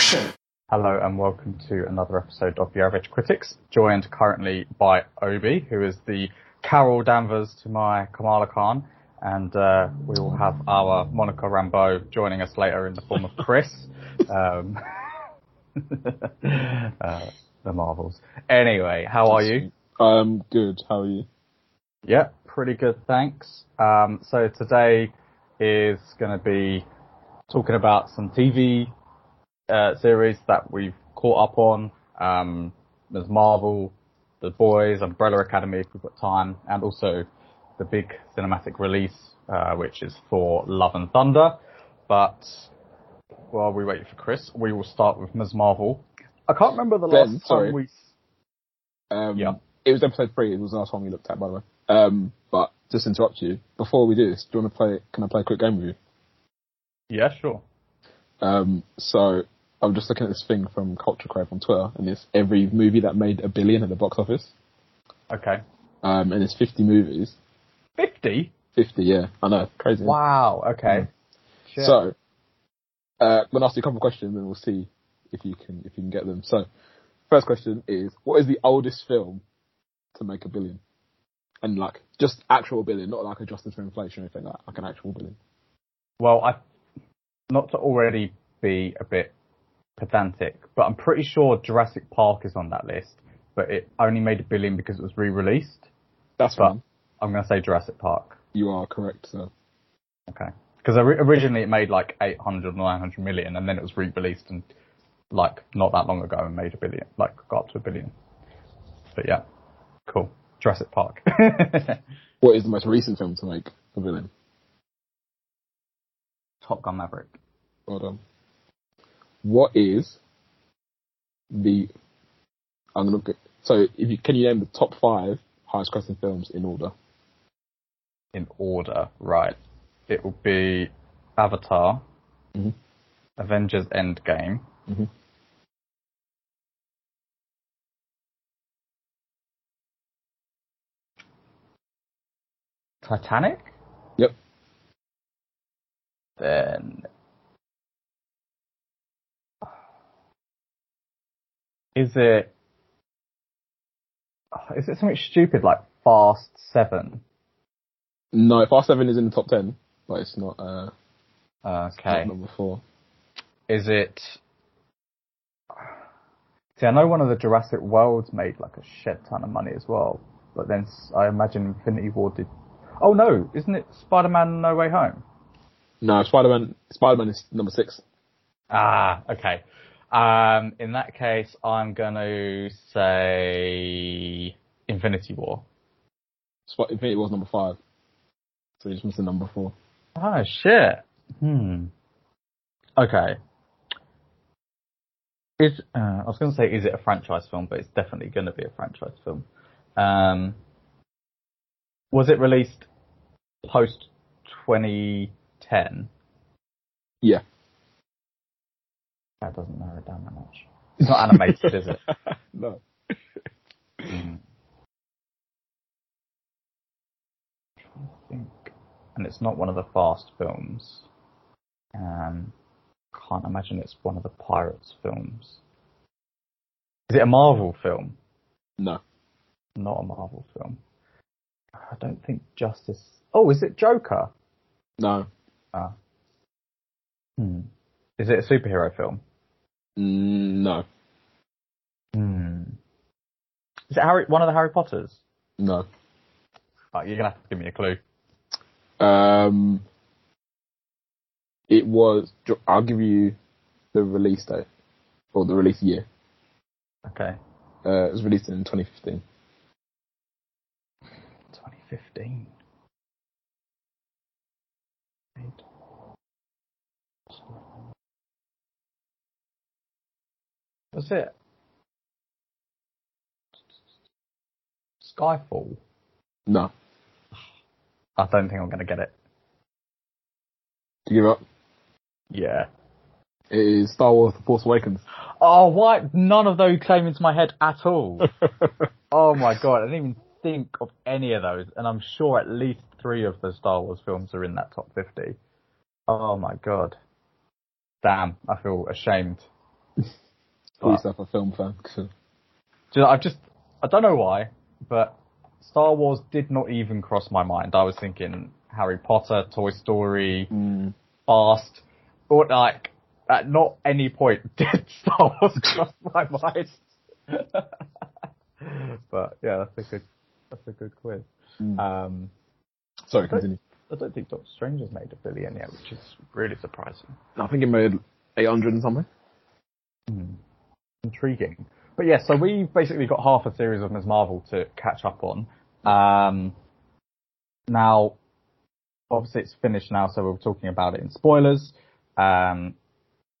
Action! Hello and welcome to another episode of The Average Critics, joined currently by Obi, who is the Carol Danvers to my Kamala Khan, and uh, we will have our Monica Rambeau joining us later in the form of Chris. um, uh, the Marvels. Anyway, how are you? I'm good. How are you? Yeah, pretty good, thanks. Um, so today is going to be talking about some TV uh, series that we've caught up on. Um, there's Marvel, The Boys, Umbrella Academy if we've got time, and also the big cinematic release, uh, which is Thor Love and Thunder. But while we wait for Chris, we will start with Ms. Marvel. I can't remember the Ben, last sorry. time we. Um, Yeah. It was episode three. It was the last one we looked at, by the way. Um, but just to interrupt you, before we do this, do you want to play? Can I play a quick game with you? Yeah, sure. Um, so I'm just looking at this thing from Culture Crave on Twitter, and it's every movie that made a billion at the box office. Okay. Um, and it's 50 movies. 50? 50, yeah, I know, crazy. Wow, okay. Shit. So, uh, I'm gonna ask you a couple of questions, and we'll see if you can if you can get them. So, first question is, what is the oldest film to make a billion? And like just actual billion, not like adjusted for inflation or anything like that, like an actual billion. Well, I not to already be a bit pedantic, but I'm pretty sure Jurassic Park is on that list, but it only made a billion because it was re-released. That's But fine. I'm going to say Jurassic Park. You are correct, sir. Okay. Because originally it made like 800 or 900 million, and then it was re-released and like not that long ago and made a billion, like got up to a billion. But yeah, cool. Jurassic Park. What is the most recent film to make a billion? Top Gun Maverick. Well done. What is the? I'm gonna look at. So, if you can you name the top five highest grossing films in order? in order, right? It will be Avatar, Mhm. Avengers Endgame, Mhm. Titanic, Yep. then is it is it something stupid like Fast Seven? No, Fast Seven is in the top ten, but it's not. Uh, Okay, not number four. is it? See, I know one of the Jurassic Worlds made like a shed ton of money as well, but then I imagine Infinity War did. Oh no, isn't it Spider-Man No Way Home? No, Spider Man. Spider Man is number six. Ah, okay. Um, in that case, I'm gonna say Infinity War. Sp- Infinity War's number five. So you just missed the number four. Oh shit. Hmm. Okay. Is uh, I was going to say, is it a franchise film? But it's definitely going to be a franchise film. Um, was it released post 2010? Yeah. That doesn't narrow it down that much. It's not animated, is it? no. Trying to think. And it's not one of the Fast films. Um, can't imagine it's one of the Pirates films. Is it a Marvel film? No. Not a Marvel film. I don't think Justice. Oh, is it Joker? No. Ah. Hmm. Is it a superhero film? Mm, no. Hmm. Is it Harry? One of the Harry Potters? No. Oh, you're gonna have to give me a clue. Um, it was. I'll give you the release date or the release year. Okay. Uh, it was released in 2015. 2015. Was it Skyfall? No. I don't think I'm going to get it. Do you give up? Yeah. It is Star Wars: The Force Awakens. Oh, why? None of those came into my head at all. oh my god, I didn't even think of any of those, and I'm sure at least three of the Star Wars films are in that top 50. Oh my god. Damn, I feel ashamed. Call yourself a film fan. Do you know, I've just, I don't know why, but Star Wars did not even cross my mind. I was thinking Harry Potter, Toy Story, Mm. Fast, or like, at not any point did Star Wars cross my mind. but yeah, that's a good, that's a good quiz. Mm. Um, Sorry, continue. I don't think Doctor Strange has made a billion yet, which is really surprising. I think it made 800 and something. Intriguing. But yeah, so we've basically got half a series of Ms. Marvel to catch up on. Um, now, obviously it's finished now, so we're talking about it in spoilers. Um,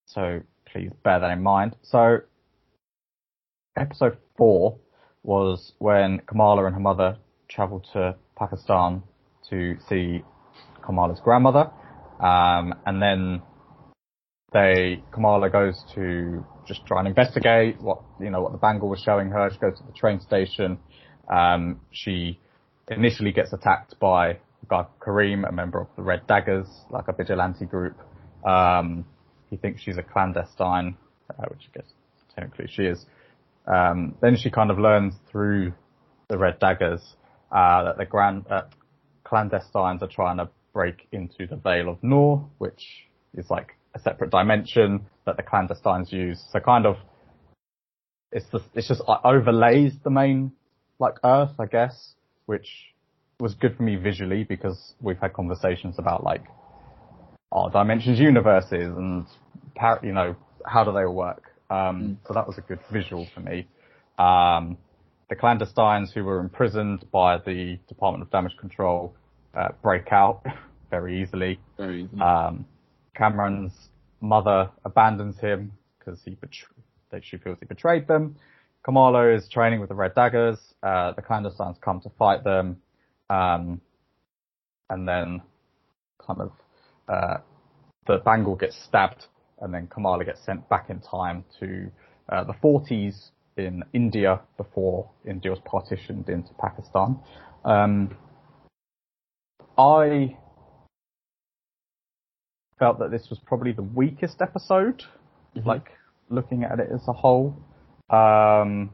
so please bear that in mind. So, episode four was when Kamala and her mother travelled to Pakistan to see Kamala's grandmother. Um, and then they Kamala goes to just try and investigate what you know what the bangle was showing her. She goes to the train station. Um, she initially gets attacked by Kareem, a member of the Red Daggers, like a vigilante group. Um, he thinks she's a clandestine, uh, which I guess technically she is. Um, then she kind of learns through the Red Daggers uh, that the grand uh, clandestines are trying to break into the Veil of Noor, which is like a separate dimension that the clandestines use. So kind of, it's just, it's just uh, overlays the main like Earth, I guess, which was good for me visually because we've had conversations about like our dimensions universes and par- you know how do they all work. Um, So that was a good visual for me. Um, the clandestines who were imprisoned by the Department of Damage Control uh, break out very easily. Very easy. Um, Kamran's mother abandons him because he she feels he betrayed them. Kamala is training with the Red Daggers. Uh, the clandestines come to fight them, um, and then kind of uh, the Bangle gets stabbed, and then Kamala gets sent back in time to uh, the 40s in India before India was partitioned into Pakistan. Um, I felt that this was probably the weakest episode, like looking at it as a whole. Um,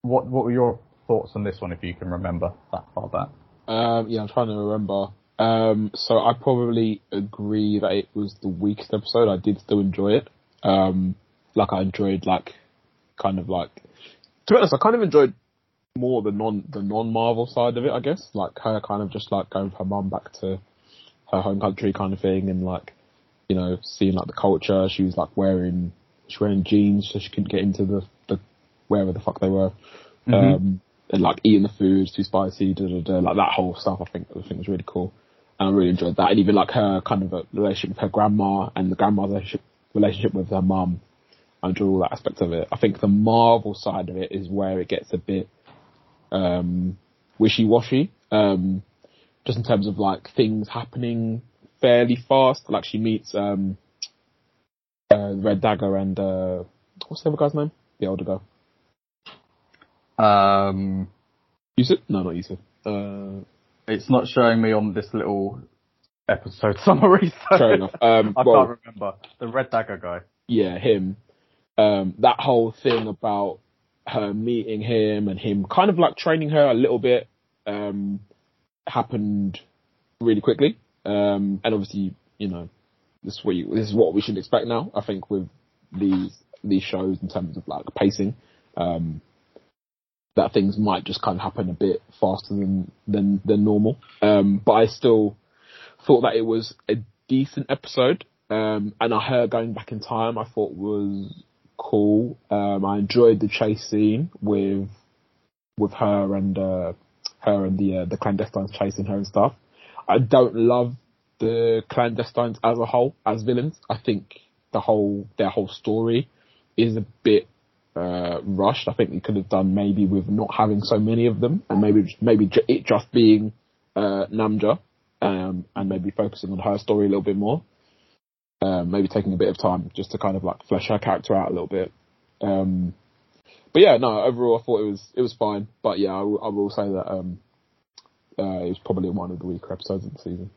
what what were your thoughts on this one, if you can remember that far back? Um, yeah, I'm trying to remember. Um, so I probably agree that it was the weakest episode. I did still enjoy it. Um, like I enjoyed like, kind of like, to be honest, I kind of enjoyed more the non, the non-Marvel side of it, I guess. Like her kind of just like going with her mum back to her home country kind of thing and like, you know, seeing like the culture. She was like wearing, she was wearing jeans so she couldn't get into the, the, wherever the fuck they were. Um, and like eating the food too spicy, da, da, da, like that whole stuff. I think I think was really cool, and I really enjoyed that. And even like her kind of a relationship with her grandma and the grandma's relationship, relationship with her mum. I enjoy all that aspect of it. I think the Marvel side of it is where it gets a bit um, wishy-washy, um, just in terms of like things happening fairly fast. Like she meets um, uh, Red Dagger and uh, what's the other guy's name? The older guy. Um, Yusuf? No, not Yusuf. Uh, it's not showing me on this little episode summary. So fair enough. Um, I well, can't remember the Red Dagger guy. yeah, him. Um, that whole thing about her meeting him and him kind of like training her a little bit, um, happened really quickly. Um, and obviously, you know, this is what you, this is what we should expect now. I think with these these shows in terms of like pacing, um, that things might just kind of happen a bit faster than than than normal. Um, but I still thought that it was a decent episode. Um, and I heard going back in time, I thought was cool. Um, I enjoyed the chase scene with with her and uh, her and the uh, the clandestines chasing her and stuff. I don't love the clandestines as a whole as villains. I think the whole their whole story is a bit uh, rushed. I think they could have done maybe with not having so many of them, and maybe maybe it just being uh, Namja, um, and maybe focusing on her story a little bit more. Um, maybe taking a bit of time just to kind of like flesh her character out a little bit. Um, but yeah, no, overall I thought it was it was fine. But yeah, I, will- will say that um, uh, it was probably one of the weaker episodes of the season.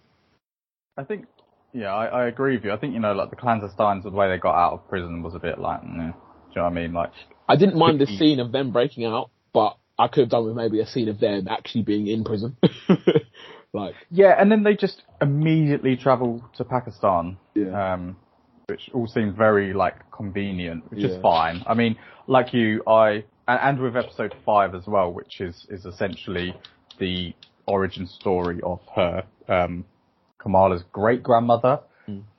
I think, yeah, I, I agree with you. I think you know, like the clandestines, the way they got out of prison was a bit like, mm, you know what I mean? Like, I didn't mind the scene of them breaking out, but I could have done with maybe a scene of them actually being in prison. like, yeah, and then they just immediately travel to Pakistan. Yeah. Um, which all seemed very like convenient, which Yeah. is fine. I mean, like you, I and, and with episode five as well, which is is essentially the origin story of her, um, Kamala's great grandmother,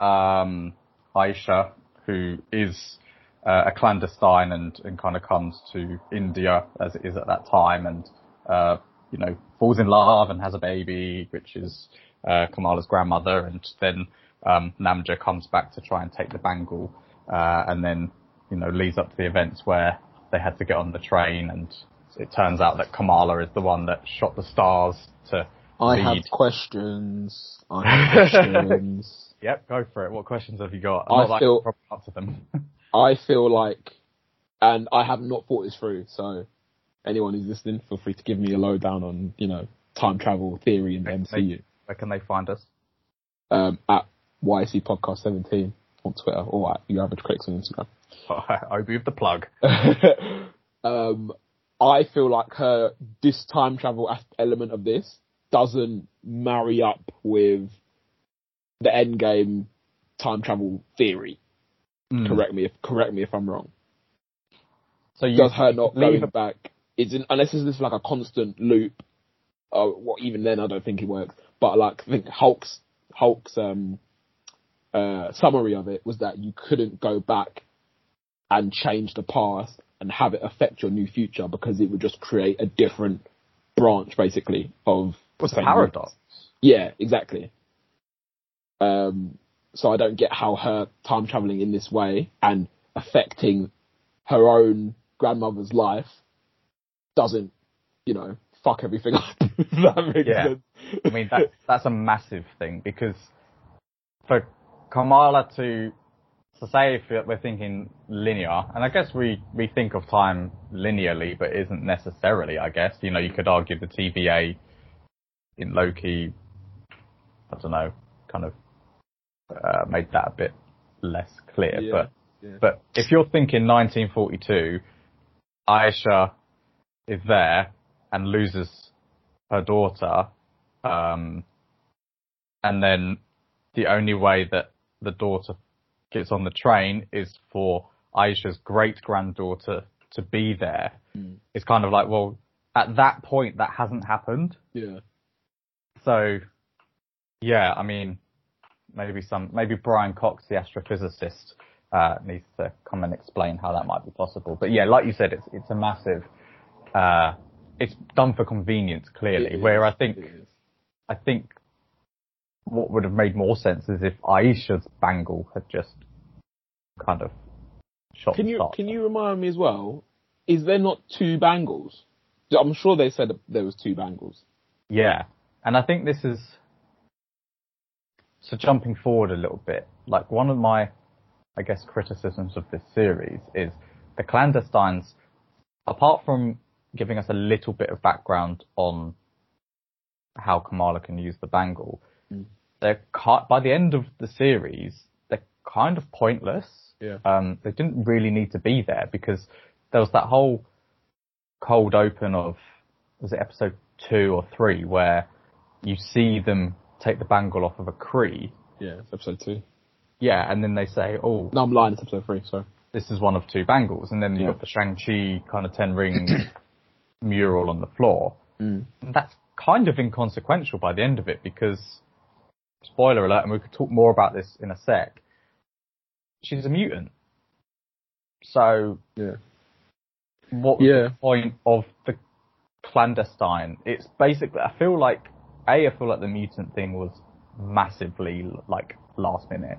um, Aisha, who is uh, a clandestine and, and kind of comes to India as it is at that time and, uh, you know, falls in love and has a baby, which is, uh, Kamala's grandmother. And then, um, Namja comes back to try and take the bangle, uh, and then, you know, leads up to the events where they had to get on the train and it turns out that Kamala is the one that shot the stars to I lead. have questions. I have questions. Yep, go for it. What questions have you got? I that I feel- probably answer them. I feel like, and I have not thought this through, so anyone who's listening, feel free to give me a lowdown on, you know, time travel theory in the MCU. Where can they find us? Um, at YAC Podcast 17 on Twitter or at Your Average Critics on Instagram. Obi with the plug. um, I feel like her this time travel element of this doesn't marry up with the end game time travel theory. Mm. Correct me if correct me if I'm wrong. So you Does her not going back? Isn't unless it's just like a constant loop. Uh, well, even then I don't think it works. But like I think Hulk's Hulk's um uh summary of it was that you couldn't go back and change the past and have it affect your new future because it would just create a different branch basically of What's the paradox? yeah, exactly. Um, so I don't get how her time traveling in this way and affecting her own grandmother's life doesn't, you know, fuck everything up. Yeah. sense. I mean, that's that's a massive thing because for Kamala to to say if we're thinking linear, and I guess we we think of time linearly, but isn't necessarily. I guess you know you could argue the TVA in Loki, I don't know, kind of uh, made that a bit less clear, Yeah, but. yeah. But if you're thinking 1942, Aisha is there and loses her daughter, um, and then the only way that the daughter gets on the train is for Aisha's great granddaughter to be there. Mm. It's kind of like, well, at that point, that hasn't happened. Yeah. So, yeah, I mean, maybe some, maybe Brian Cox, the astrophysicist, uh, needs to come and explain how that might be possible. But yeah, like you said, it's it's a massive, uh, it's done for convenience clearly. Where I think. I think what would have made more sense is if Aisha's bangle had just kind of shot. Can you start. can you remind me as well? Is there not two bangles? I'm sure they said there was two bangles. Yeah, and I think this is so jumping forward a little bit. Like one of my, I guess, criticisms of this series is the clandestines. Apart from giving us a little bit of background on how Kamala can use the bangle, Mm. They're by the end of the series they're kind of pointless. Yeah. Um, they didn't really need to be there because there was that whole cold open of was it episode two or three where you see them take the bangle off of a Kree. Yeah, it's episode two. Yeah, and then they say, "Oh, No, I'm lying. It's episode three. Sorry. this is one of two bangles," and then you've Yeah. got the Shang Chi kind of ten ring mural on the floor. Mm. And that's kind of inconsequential by the end of it because, spoiler alert, and we could talk more about this in a sec. She's a mutant. So Yeah. what was Yeah. the point of the clandestine? It's basically, I feel like, A, I feel like the mutant thing was massively, like, last minute.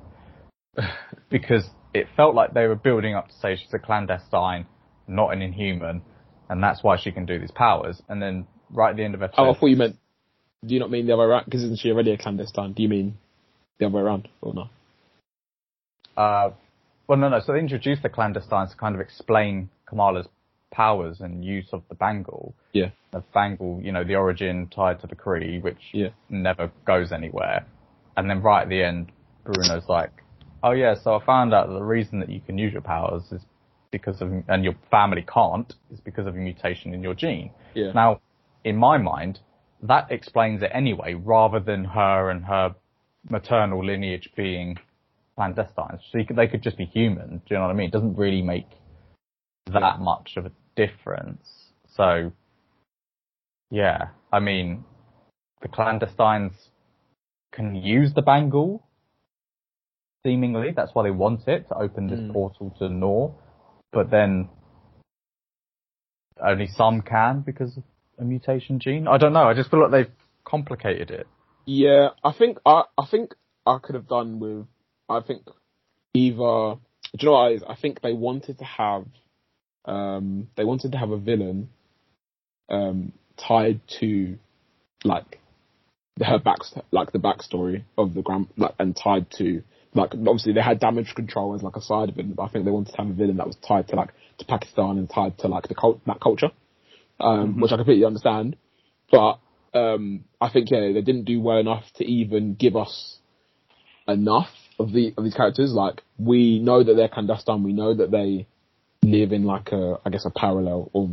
because it felt like they were building up to say she's a clandestine, not an inhuman, and that's why she can do these powers. And then right at the end of episode, Oh, I thought you meant. Do you not mean the other way around? Because isn't she already a clandestine? Do you mean the other way around or no? Uh, well, no, no. So they introduced the clandestines to kind of explain Kamala's powers and use of the bangle. Yeah. The bangle, you know, the origin tied to the Kree, which Yeah. never goes anywhere. And then right at the end, Bruno's like, "Oh yeah, so I found out that the reason that you can use your powers is because of, and your family can't, is because of a mutation in your gene. Yeah. Now, in my mind, that explains it anyway, rather than her and her maternal lineage being clandestine. So could, they could just be human. Do you know what I mean? It doesn't really make that much of a difference. So, yeah, I mean, the clandestines can use the bangle, seemingly. That's why they want it, to open this Mm. portal to Noor. But then, only some can because of a mutation gene. I don't know. I just feel like they've complicated it. Yeah, I think I I think I could have done with I think either do you know what is? I think they wanted to have um they wanted to have a villain um tied to like her back like the backstory of the grand like and tied to like obviously they had damage control as like a side of it, but I think they wanted to have a villain that was tied to like to Pakistan and tied to like the cult that culture, um, which I completely understand. But um, I think yeah, they didn't do well enough to even give us enough of the of these characters. Like we know that they're clandestine, we know that they live in like a I guess a parallel or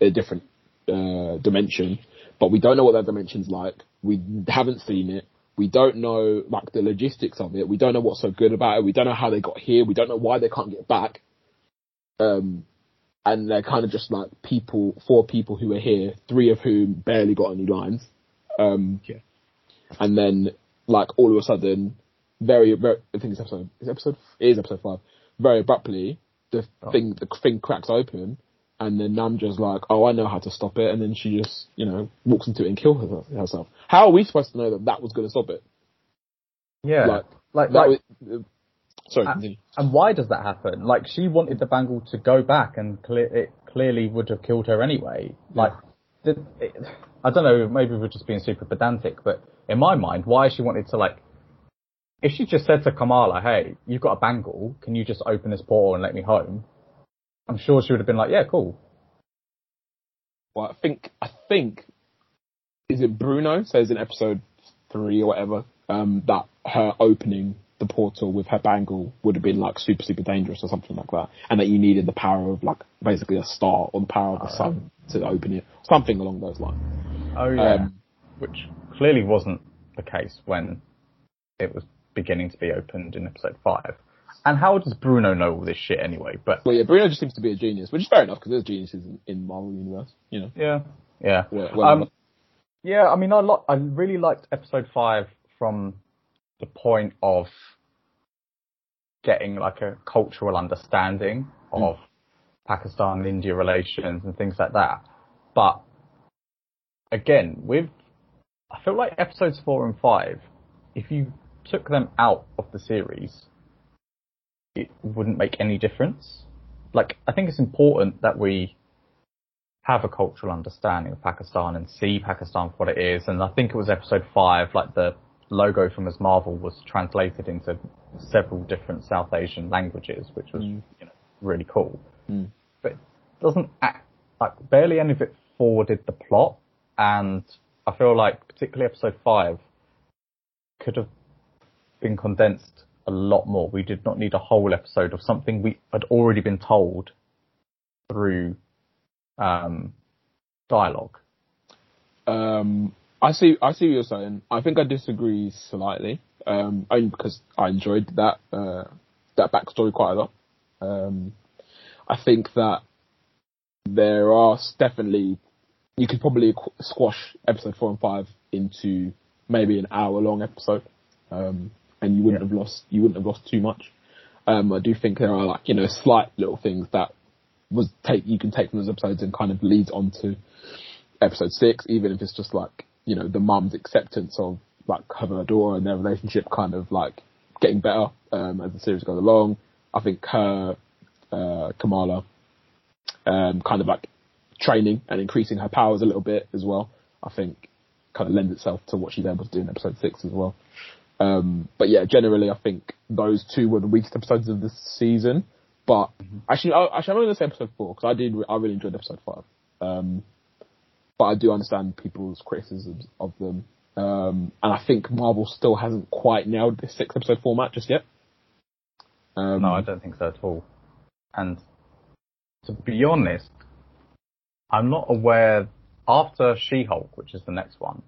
a different uh, dimension, but we don't know what that dimension's like. We haven't seen it. We don't know like the logistics of it. We don't know what's so good about it. We don't know how they got here. We don't know why they can't get back. Um, and they're kind of just like people, four people who are here, three of whom barely got any lines. Um, Yeah. and then like all of a sudden, very, very I think it's episode, is episode, it is episode five. Very abruptly, the Oh. thing, the thing cracks open, and then Namja's like, "Oh, I know how to stop it," and then she just, you know, walks into it and kills herself-. How are we supposed to know that that was going to stop it? Yeah. Like, Like, like, was, sorry, Uh, and why does that happen? Like, she wanted the bangle to go back and cle- it clearly would have killed her anyway. Like, did, it, I don't know, maybe we're just being super pedantic, but in my mind, why she wanted to like, if she just said to Kamala, hey, you've got a bangle, can you just open this portal and let me home? I'm sure she would have been like, yeah, cool. Well, I think I think is it Bruno says in episode three or whatever um, that her opening the portal with her bangle would have been like super super dangerous or something like that, and that you needed the power of like basically a star or the power of the sun to open it, something along those lines. Oh yeah. Um, Which clearly wasn't the case when it was beginning to be opened in episode five. And how does Bruno know all this shit anyway? But Well, yeah, Bruno just seems to be a genius, which is fair enough because there's geniuses in, in Marvel universe, you know. yeah, yeah. Yeah, well, Um, yeah, I mean, I lo- I really liked episode five from the point of getting like a cultural understanding mm. of Pakistan and India relations and things like that. But again, with I feel like episodes four and five, if you took them out of the series, it wouldn't make any difference. Like, I think it's important that we have a cultural understanding of Pakistan and see Pakistan for what it is. And I think it was episode five, like the logo from Ms. Marvel was translated into several different South Asian languages, which was Mm. you know, really cool. Mm. But it doesn't act, like barely any of it forwarded the plot. And I feel like particularly episode five could have been condensed a lot more. We did not need a whole episode of something we had already been told through um, dialogue. Um, I see. I see what you're saying. I think I disagree slightly. Um, only because I enjoyed that uh, that backstory quite a lot. Um, I think that there are definitely you could probably qu- squash episode four and five into maybe an hour long episode, um, and you wouldn't Yeah. have lost you wouldn't have lost too much. Um, I do think there are like you know slight little things that was take you can take from those episodes and kind of leads on to episode six, even if it's just like, you know, the mum's acceptance of like her daughter and their relationship kind of like getting better, um, as the series goes along. I think her, uh, Kamala, um, kind of like training and increasing her powers a little bit as well. I think kind of lends itself to what she's able to do in episode six as well. Um, but yeah, generally I think those two were the weakest episodes of this season. But actually, I, actually, I'm only going to say episode four because I did, I really enjoyed episode five. Um, but I do understand people's criticisms of them. Um, and I think Marvel still hasn't quite nailed this six episode format just yet. Um, No, I don't think so at all. And to be honest, I'm not aware after She-Hulk, which is the next one.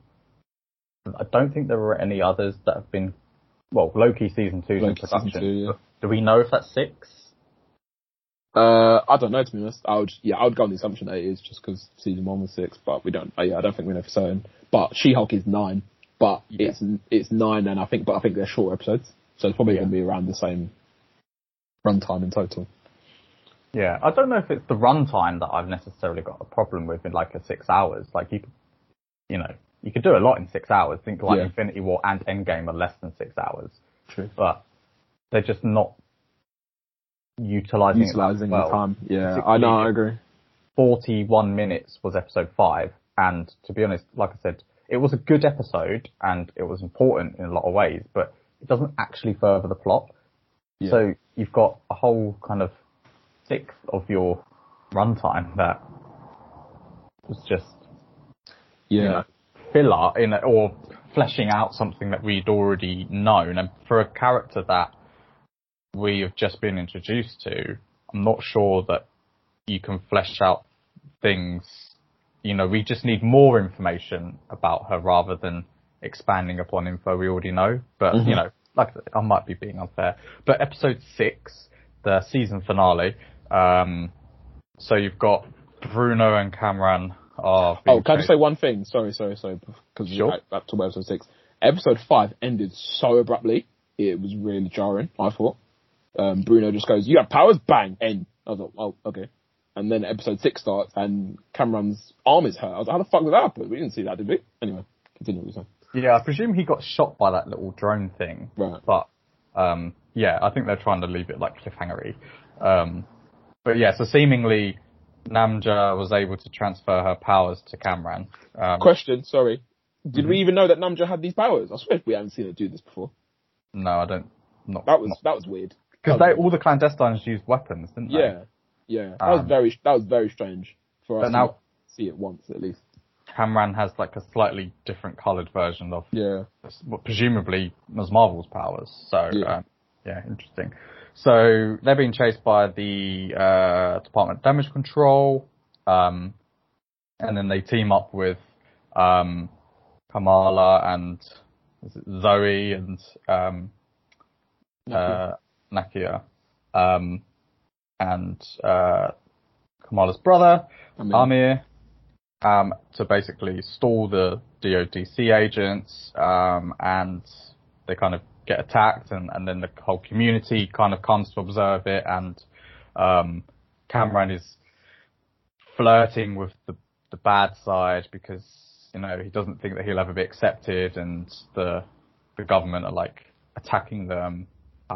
I don't think there were any others that have been. Well, Loki season two is in production. two, yeah. Do we know if that's six? Uh, I don't know to be honest. I would, yeah, I would go on the assumption that it is just because season one was six, but we don't. Uh, yeah, I don't think we know for certain. But She-Hulk is nine, but Yeah. it's it's nine, and I think, but I think they're short episodes, so it's probably Yeah. going to be around the same runtime in total. Yeah, I don't know if it's the runtime that I've necessarily got a problem with in like a six hours. Like you, could, you know, you could do a lot in six hours. Think like Yeah. Infinity War and Endgame are less than six hours, True. but they're just not utilizing, Utilizing well. the time. Yeah, I know. I agree. 41 minutes was episode five, and to be honest, like I said, it was a good episode and it was important in a lot of ways, but it doesn't actually further the plot. Yeah. So you've got a whole kind of sixth of your runtime that was just Yeah. you know, filler in it, or fleshing out something that we'd already known. And for a character that we have just been introduced to, I'm not sure that you can flesh out things. You know, we just need more information about her rather than expanding upon info we already know. But you Mhm. know, like I might be being unfair. But episode six, the season finale. Um, so you've got Bruno and Kamran are. Oh, can I just say one thing? Sorry, sorry, sorry. Because Sure. back to episode six. Episode five ended so abruptly. It was really jarring. I thought. Um, Bruno just goes, "You have powers, bang, end." I was like, "Oh, okay." And then episode six starts, and Kamran's arm is hurt. I was like, "How the fuck did that happen? We didn't see that, did we?" Anyway, continue what you're. Yeah, I presume he got shot by that little drone thing. Right. But um, yeah, I think they're trying to leave it like cliffhangery. Um, but yeah, so seemingly Namja was able to transfer her powers to Kamran. Um, Question, sorry. Did Mhm. we even know that Namja had these powers? I swear we haven't seen her do this before. no, I don't. Not That was that was weird. Because they all the clandestines used weapons, didn't they? Yeah, yeah. That was Um, very that was very strange for us But to see it once at least. Kamran has like a slightly different coloured version of Yeah. presumably Ms. Marvel's powers. So Yeah. yeah, yeah interesting. So they're being chased by the uh, Department of Damage Control, um, and then they team up with um, Kamala and Zoe and um, uh, Nakia, um, and uh, Kamala's brother mean, Amir um, to basically stall the DODC agents, um, and they kind of get attacked, and, and then the whole community kind of comes to observe it, and um, Kamran is flirting with the the bad side because you know he doesn't think that he'll ever be accepted, and the the government are like attacking them,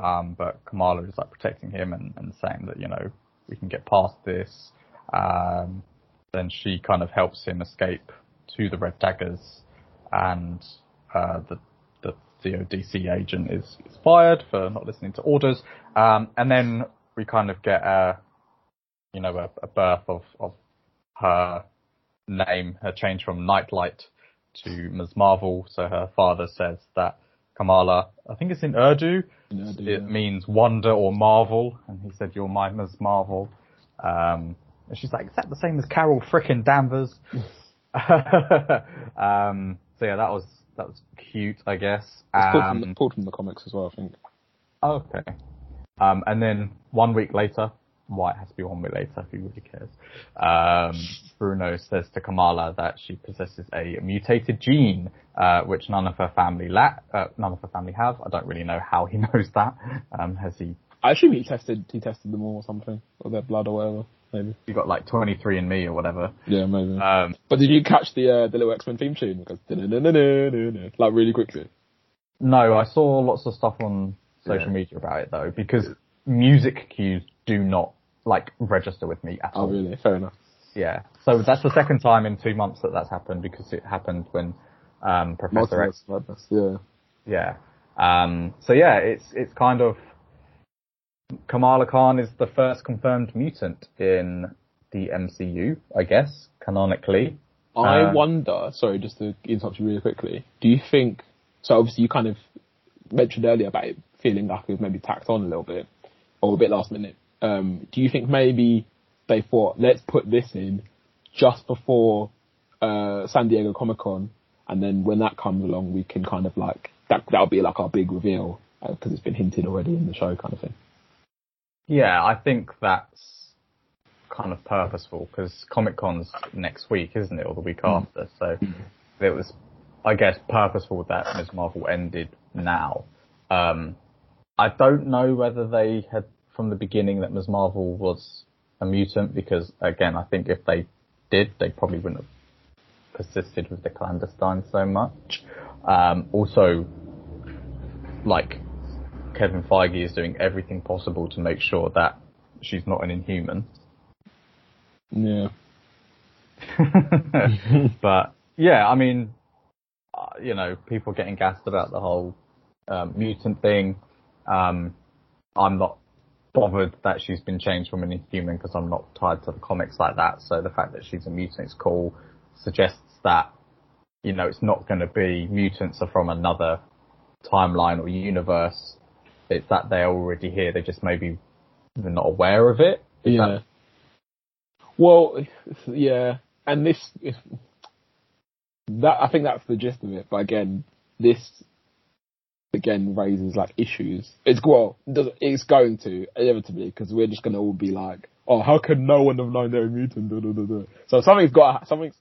um, but Kamala is like protecting him and, and saying that you know we can get past this. Um, then she kind of helps him escape to the Red Daggers, and uh, the the DODC agent is, is fired for not listening to orders. Um, and then we kind of get a you know a, a birth of of her name, her change from Nightlight to Ms. Marvel. So her father says that Kamala, I think it's in Urdu, know, the, it uh, means wonder or marvel, and he said, "You're my. Marvel." Um, and she's like, "Is that the same as Carol frickin' Danvers?" um, so yeah, that was that was cute, I guess. it's pulled, from the, Um, pulled from the comics as well, I think. okay. Um, and then one week later, why it has to be one week later if he really cares. Um, Bruno says to Kamala that she possesses a mutated gene, uh, which none of her family la- uh, none of her family have. I don't really know how he knows that. Um, has he? I assume he tested he tested them all or something, or their blood or whatever. Maybe. He got like 23andMe or whatever. Yeah, maybe. Um, but did you catch the uh, the little X Men theme tune? "Da-na-na-na-na-na," like really quickly. no, I saw lots of stuff on social Yeah. media about it though, because music cues do not like register with me at Oh, all. really? Fair enough. Yeah. So that's the second time in two months that that's happened because it happened when um, Professor X. Madness. Yeah. Yeah. Um, so yeah, it's it's kind of Kamala Khan is the first confirmed mutant in the MCU, I guess, canonically. I Uh, wonder. Sorry, just to interrupt you really quickly. Do you think? So obviously you kind of mentioned earlier about it feeling like it was maybe tacked on a little bit, or a bit last minute. Um, do you think maybe they thought let's put this in just before uh, San Diego Comic Con, and then when that comes along, we can kind of like that that'll be like our big reveal because uh, it's been hinted already in the show, kind of thing. Yeah, I think that's kind of purposeful because Comic Con's next week, isn't it, or the week mm. after? So mm. it was, I guess, purposeful that Ms. Marvel ended now. Um, I don't know whether they had from the beginning that Ms. Marvel was a mutant because, again, I think if they did, they probably wouldn't have persisted with the clandestine so much. Um, also, like Kevin Feige is doing everything possible to make sure that she's not an Inhuman. Yeah. but yeah, I mean, uh, you know, people getting gassed about the whole um, mutant thing. Um, I'm not bothered that she's been changed from an Inhuman because I'm not tied to the comics like that. So the fact that she's a mutant is cool. Suggests that you know it's not going to be mutants are from another timeline or universe. It's that they're already here. They just maybe they're not aware of it. Is yeah. That... Well, yeah, and this that I think that's the gist of it. But again, this again raises like issues. It's well, it's going to inevitably because we're just going to all be like, oh, how could no one have known they're a mutant? Da, da, da, so something's got something's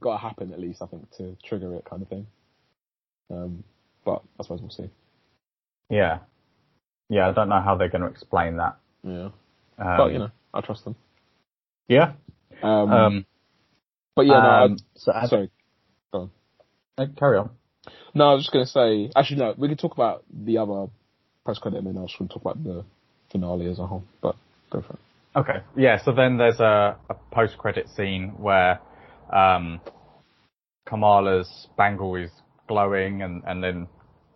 got to happen at least. I think to trigger it, kind of thing. Um, but I suppose we'll see. Yeah, yeah. I don't know how they're going to explain that. Yeah, um, but you know, I trust them. Yeah. Um, um but yeah, no, um, so sorry. Go on. carry on. No, I was just to say. Actually, no. We can talk about the other post credit, and then I was to talk about the finale as a whole. But go for it. Okay. Yeah. So then there's a, a post credit scene where um, Kamala's bangle is glowing, and and then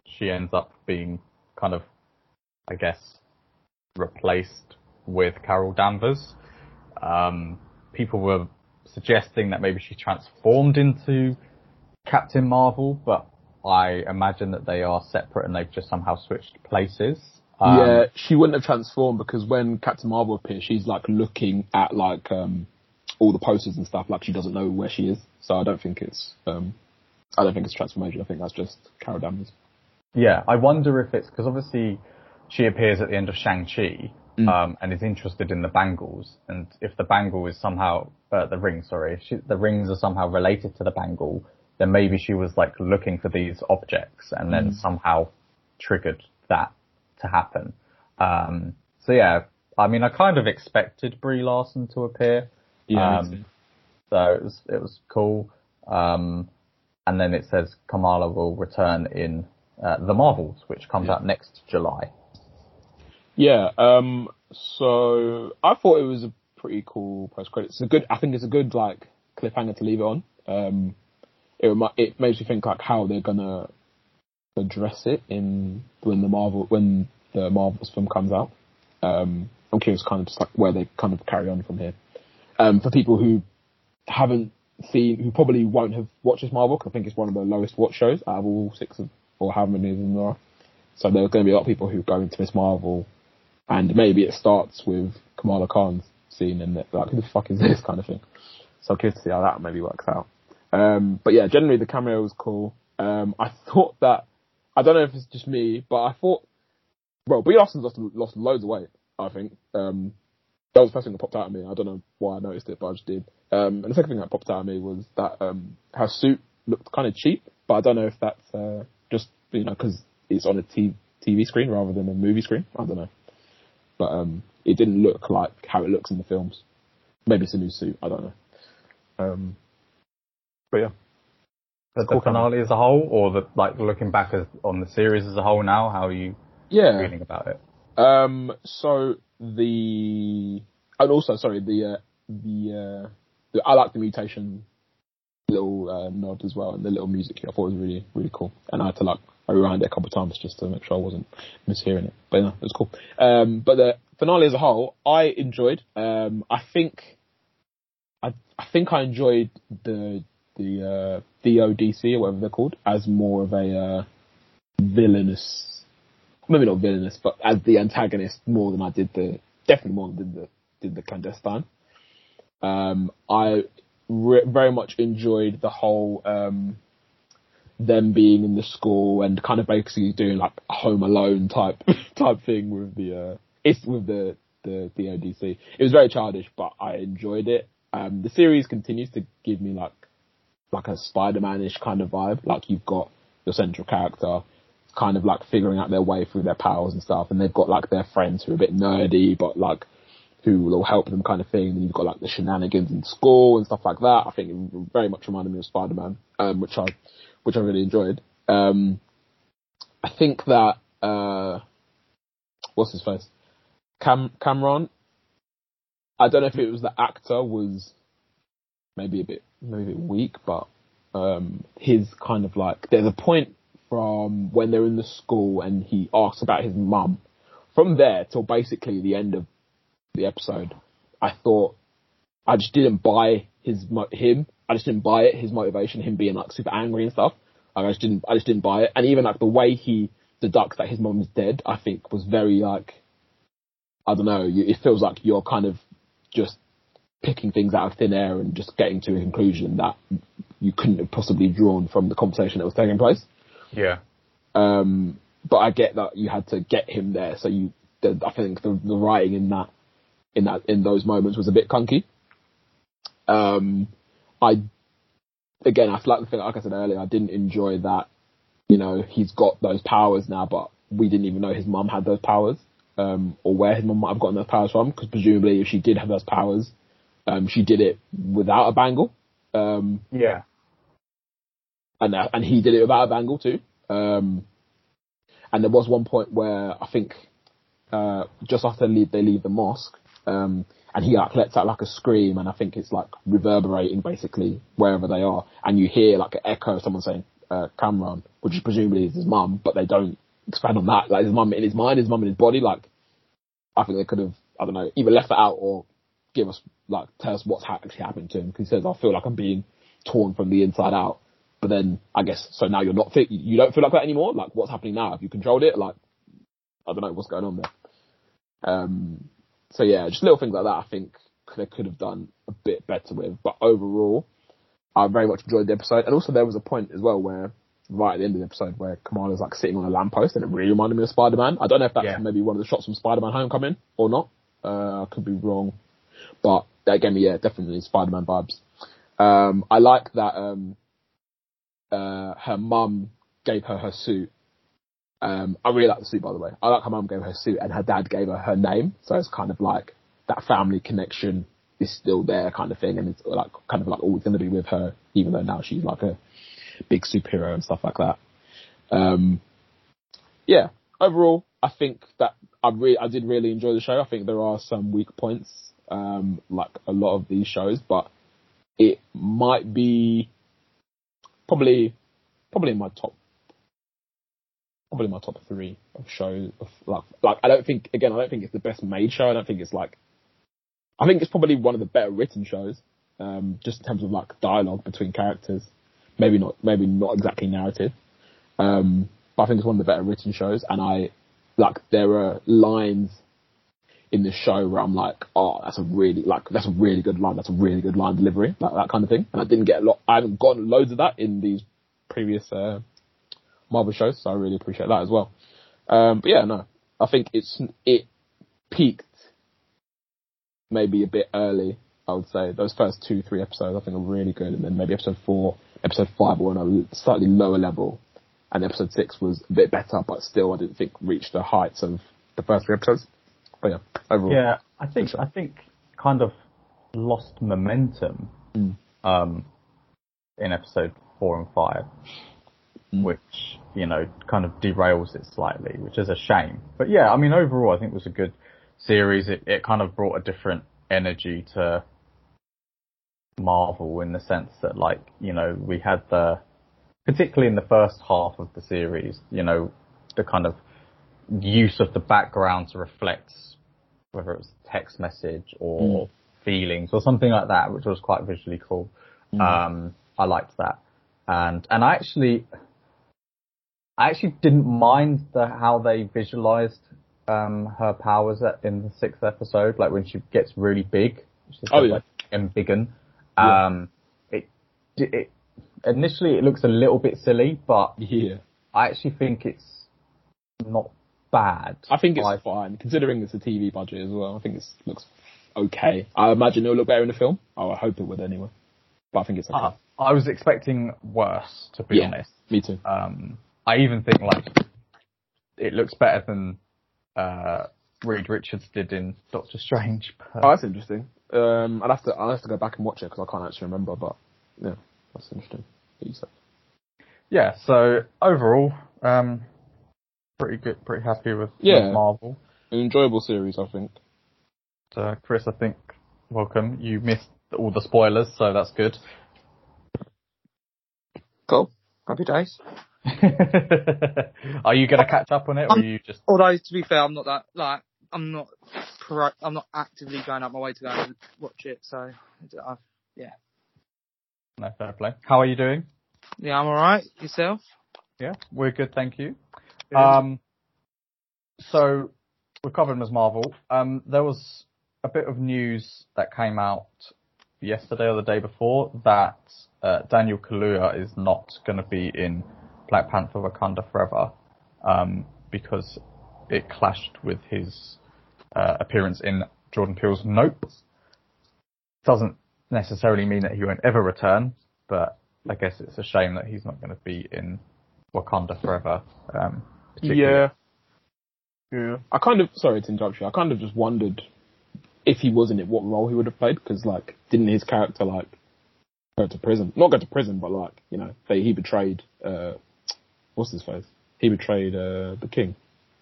she ends up being kind of, I guess, replaced with Carol Danvers. Um, people were suggesting that maybe she transformed into Captain Marvel, but I imagine that they are separate and they've just somehow switched places. Um, yeah, she wouldn't have transformed because when Captain Marvel appears, she's like looking at like um, all the posters and stuff, like she doesn't know where she is. So I don't think it's um, I don't think it's transformation. I think that's just Carol Danvers. Yeah, I wonder if it's because obviously she appears at the end of Shang Chi, mm. um, and is interested in the bangles. And if the bangle is somehow, uh, the ring, sorry, she, the rings are somehow related to the bangle, then maybe she was like looking for these objects and then mm. somehow triggered that to happen. Um, so yeah, I mean, I kind of expected Brie Larson to appear. Yeah. Um, so it was, it was cool. Um, and then it says Kamala will return in uh, The Marvels, which comes yeah. out next July. Yeah, um, so I thought it was a pretty cool post credit. It's a good, I think it's a good like cliffhanger to leave it on. Um, it it makes you think like how they're gonna address it in when the Marvel when the Marvels film comes out. Um, I'm curious, kind of just like where they kind of carry on from here. Um, for people who haven't seen, who probably won't have watched this Marvel, because I think it's one of the lowest watch shows out of all six of, or however many of them there are. So there are going to be a lot of people who go into Miss Marvel and maybe it starts with Kamala Khan's scene and like, who the fuck is this kind of thing. So I'm curious to see how that maybe works out. Um, but yeah, generally the cameo was cool. Um, I thought that, I don't know if it's just me, but I thought, well, Brie Larson's lost, lost loads of weight, I think. Um, that was the first thing that popped out at me. I don't know why I noticed it, but I just did. Um, and the second thing that popped out at me was that, um, her suit looked kind of cheap, but I don't know if that's, uh, just, you know, cause it's on a t- TV screen rather than a movie screen. I don't know but um, it didn't look like how it looks in the films. Maybe it's a new suit. I don't know. But yeah. The, the finale as a whole, or the like looking back as, on the series as a whole now, how are you yeah. feeling about it? Um, so the and also sorry the uh, the, uh, the I like the mutation little uh, nod as well and the little music here. I thought it was really really cool, and I had to like I rewound it a couple of times just to make sure I wasn't mishearing it. But yeah, it was cool. Um, but the finale as a whole, I enjoyed. Um, I think, I, I think I enjoyed the the uh, or whatever they're called as more of a uh, villainous, maybe not villainous, but as the antagonist more than I did the definitely more than the did the clandestine. Um, I re- very much enjoyed the whole um, them being in the school and kind of basically doing like Home Alone type type thing with the uh, it's with the the the ODC. It was very childish, but I enjoyed it. Um, the series continues to give me like like a Spider-Man-ish kind of vibe. Like you've got your central character kind of like figuring out their way through their powers and stuff, and they've got like their friends who are a bit nerdy, but like who will help them kind of thing. And you've got like the shenanigans in school and stuff like that. I think it very much reminded me of Spider-Man, um, which I which I really enjoyed. Um, I think that uh, what's his face, Cam Kamran. I don't know if it was the actor was maybe a bit maybe a bit weak, but um, his kind of like there's a point from when they're in the school and he asks about his mum. From there till basically the end of the episode, I thought I just didn't buy his him. I just didn't buy it. His motivation, him being like super angry and stuff. I just didn't. I just didn't buy it. And even like the way he deducts that his mum is dead, I think was very like I don't know. it feels like you're kind of just picking things out of thin air and just getting to a conclusion that you couldn't have possibly drawn from the conversation that was taking place. Yeah. Um, but I get that you had to get him there, so you. The, I think the, the writing in that, in that, in those moments was a bit clunky. Um, I, again, I like the thing, like I said earlier, I didn't enjoy that. You know, he's got those powers now, but we didn't even know his mum had those powers, um, or where his mum might have gotten those powers from. Because presumably, if she did have those powers, um, she did it without a bangle. Um, yeah and uh, and he did it without a bangle too. Um, and there was one point where I think uh, just after they leave, they leave the mosque, um, and he like lets out like a scream, and I think it's like reverberating basically wherever they are, and you hear like an echo of someone saying uh, Kamran, which is presumably is his mum, but they don't expand on that. Like his mum in his mind, his mum in his body. Like I think they could have I don't know either left that out or give us like tell us what's actually happened to him because he says I feel like I'm being torn from the inside out. But then I guess so now you're not fit. You don't feel like that anymore. Like what's happening now? Have you controlled it? Like I don't know what's going on there. Um, so yeah, just little things like that. I think they could have done a bit better with. But overall, I very much enjoyed the episode. And also there was a point as well where right at the end of the episode where Kamala's like sitting on a lamppost and it really reminded me of Spider-Man. I don't know if that's yeah. maybe one of the shots from Spider-Man Homecoming or not. Uh, I could be wrong, but that gave me yeah definitely Spider-Man vibes. Um, I like that um, uh, her mum gave her her suit. Um, I really like the suit, by the way. I like her mum gave her suit, and her dad gave her her name. So it's kind of like that family connection is still there, kind of thing, and it's like kind of like always going to be with her, even though now she's like a big superhero and stuff like that. Um, yeah, overall, I think that I really, I did really enjoy the show. I think there are some weak points, um, like a lot of these shows, but it might be probably probably in my top probably my top three of shows of like like I don't think again I don't think it's the best made show. I don't think it's like I think it's probably one of the better written shows. Um, just in terms of like dialogue between characters. Maybe not maybe not exactly narrative. Um, but I think it's one of the better written shows and I like there are lines in the show where I'm like, oh, that's a really like that's a really good line. That's a really good line delivery, like that kind of thing. And I didn't get a lot. I haven't gotten loads of that in these previous uh, Marvel shows, so I really appreciate that as well. Um, but yeah, no, I think it's it peaked maybe a bit early. I would say those first two, three episodes I think are really good, and then maybe episode four, episode five were on a slightly lower level, and episode six was a bit better, but still I didn't think reached the heights of the first three episodes. Yeah, overall. Yeah, I think I think kind of lost momentum mm. um, in episode four and five, mm. which you know kind of derails it slightly, which is a shame. But yeah, I mean overall, I think it was a good series. It it kind of brought a different energy to Marvel in the sense that like you know we had the particularly in the first half of the series, you know, the kind of use of the background to reflect whether it was text message or mm. feelings or something like that, which was quite visually cool. Mm. Um, I liked that, and and I actually, I actually didn't mind the how they visualized um, her powers in the sixth episode, like when she gets really big. oh yeah. Like, Embiggen. Yeah. Um, it, it initially it looks a little bit silly, but Yeah. I actually think it's not bad. I think it's I- fine, considering it's a TV budget as well. I think it looks okay. I imagine it'll look better in the film. Oh, I hope it would anyway. But I think it's okay. uh, I was expecting worse, to be Yeah. honest. Me too. Um, I even think like it looks better than uh, Reed Richards did in Doctor Strange. But Oh, that's interesting. Um, I'd have to I'll have to go back and watch it because I can't actually remember. But yeah, that's interesting. What you said. yeah, so overall, um, pretty good, pretty happy with, Yeah. with Marvel. An enjoyable series, I think. Uh, Chris, I think welcome. You missed all the spoilers, so that's good. Cool. Happy days. are you going to catch up on it, or are you just? Although to be fair, I'm not that like I'm not pro- I'm not actively going out my way to go and watch it. So I, No, fair play. How are you doing? yeah, I'm all right. Yourself? Yeah, we're good, thank you. Um, so we're covering Ms. Marvel. Um, there was a bit of news that came out yesterday or the day before that uh, Daniel Kaluuya is not going to be in Black Panther: Wakanda Forever um, because it clashed with his uh, appearance in Jordan Peele's Nope. Doesn't necessarily mean that he won't ever return, but I guess it's a shame that he's not going to be in Wakanda Forever. Um. Yeah. Yeah. I kind of sorry to interrupt you. I kind of just wondered if he was in it, what role he would have played. Because like, didn't his character like go to prison? Not go to prison, but like you know, they, he betrayed. uh What's his face? He betrayed uh the king,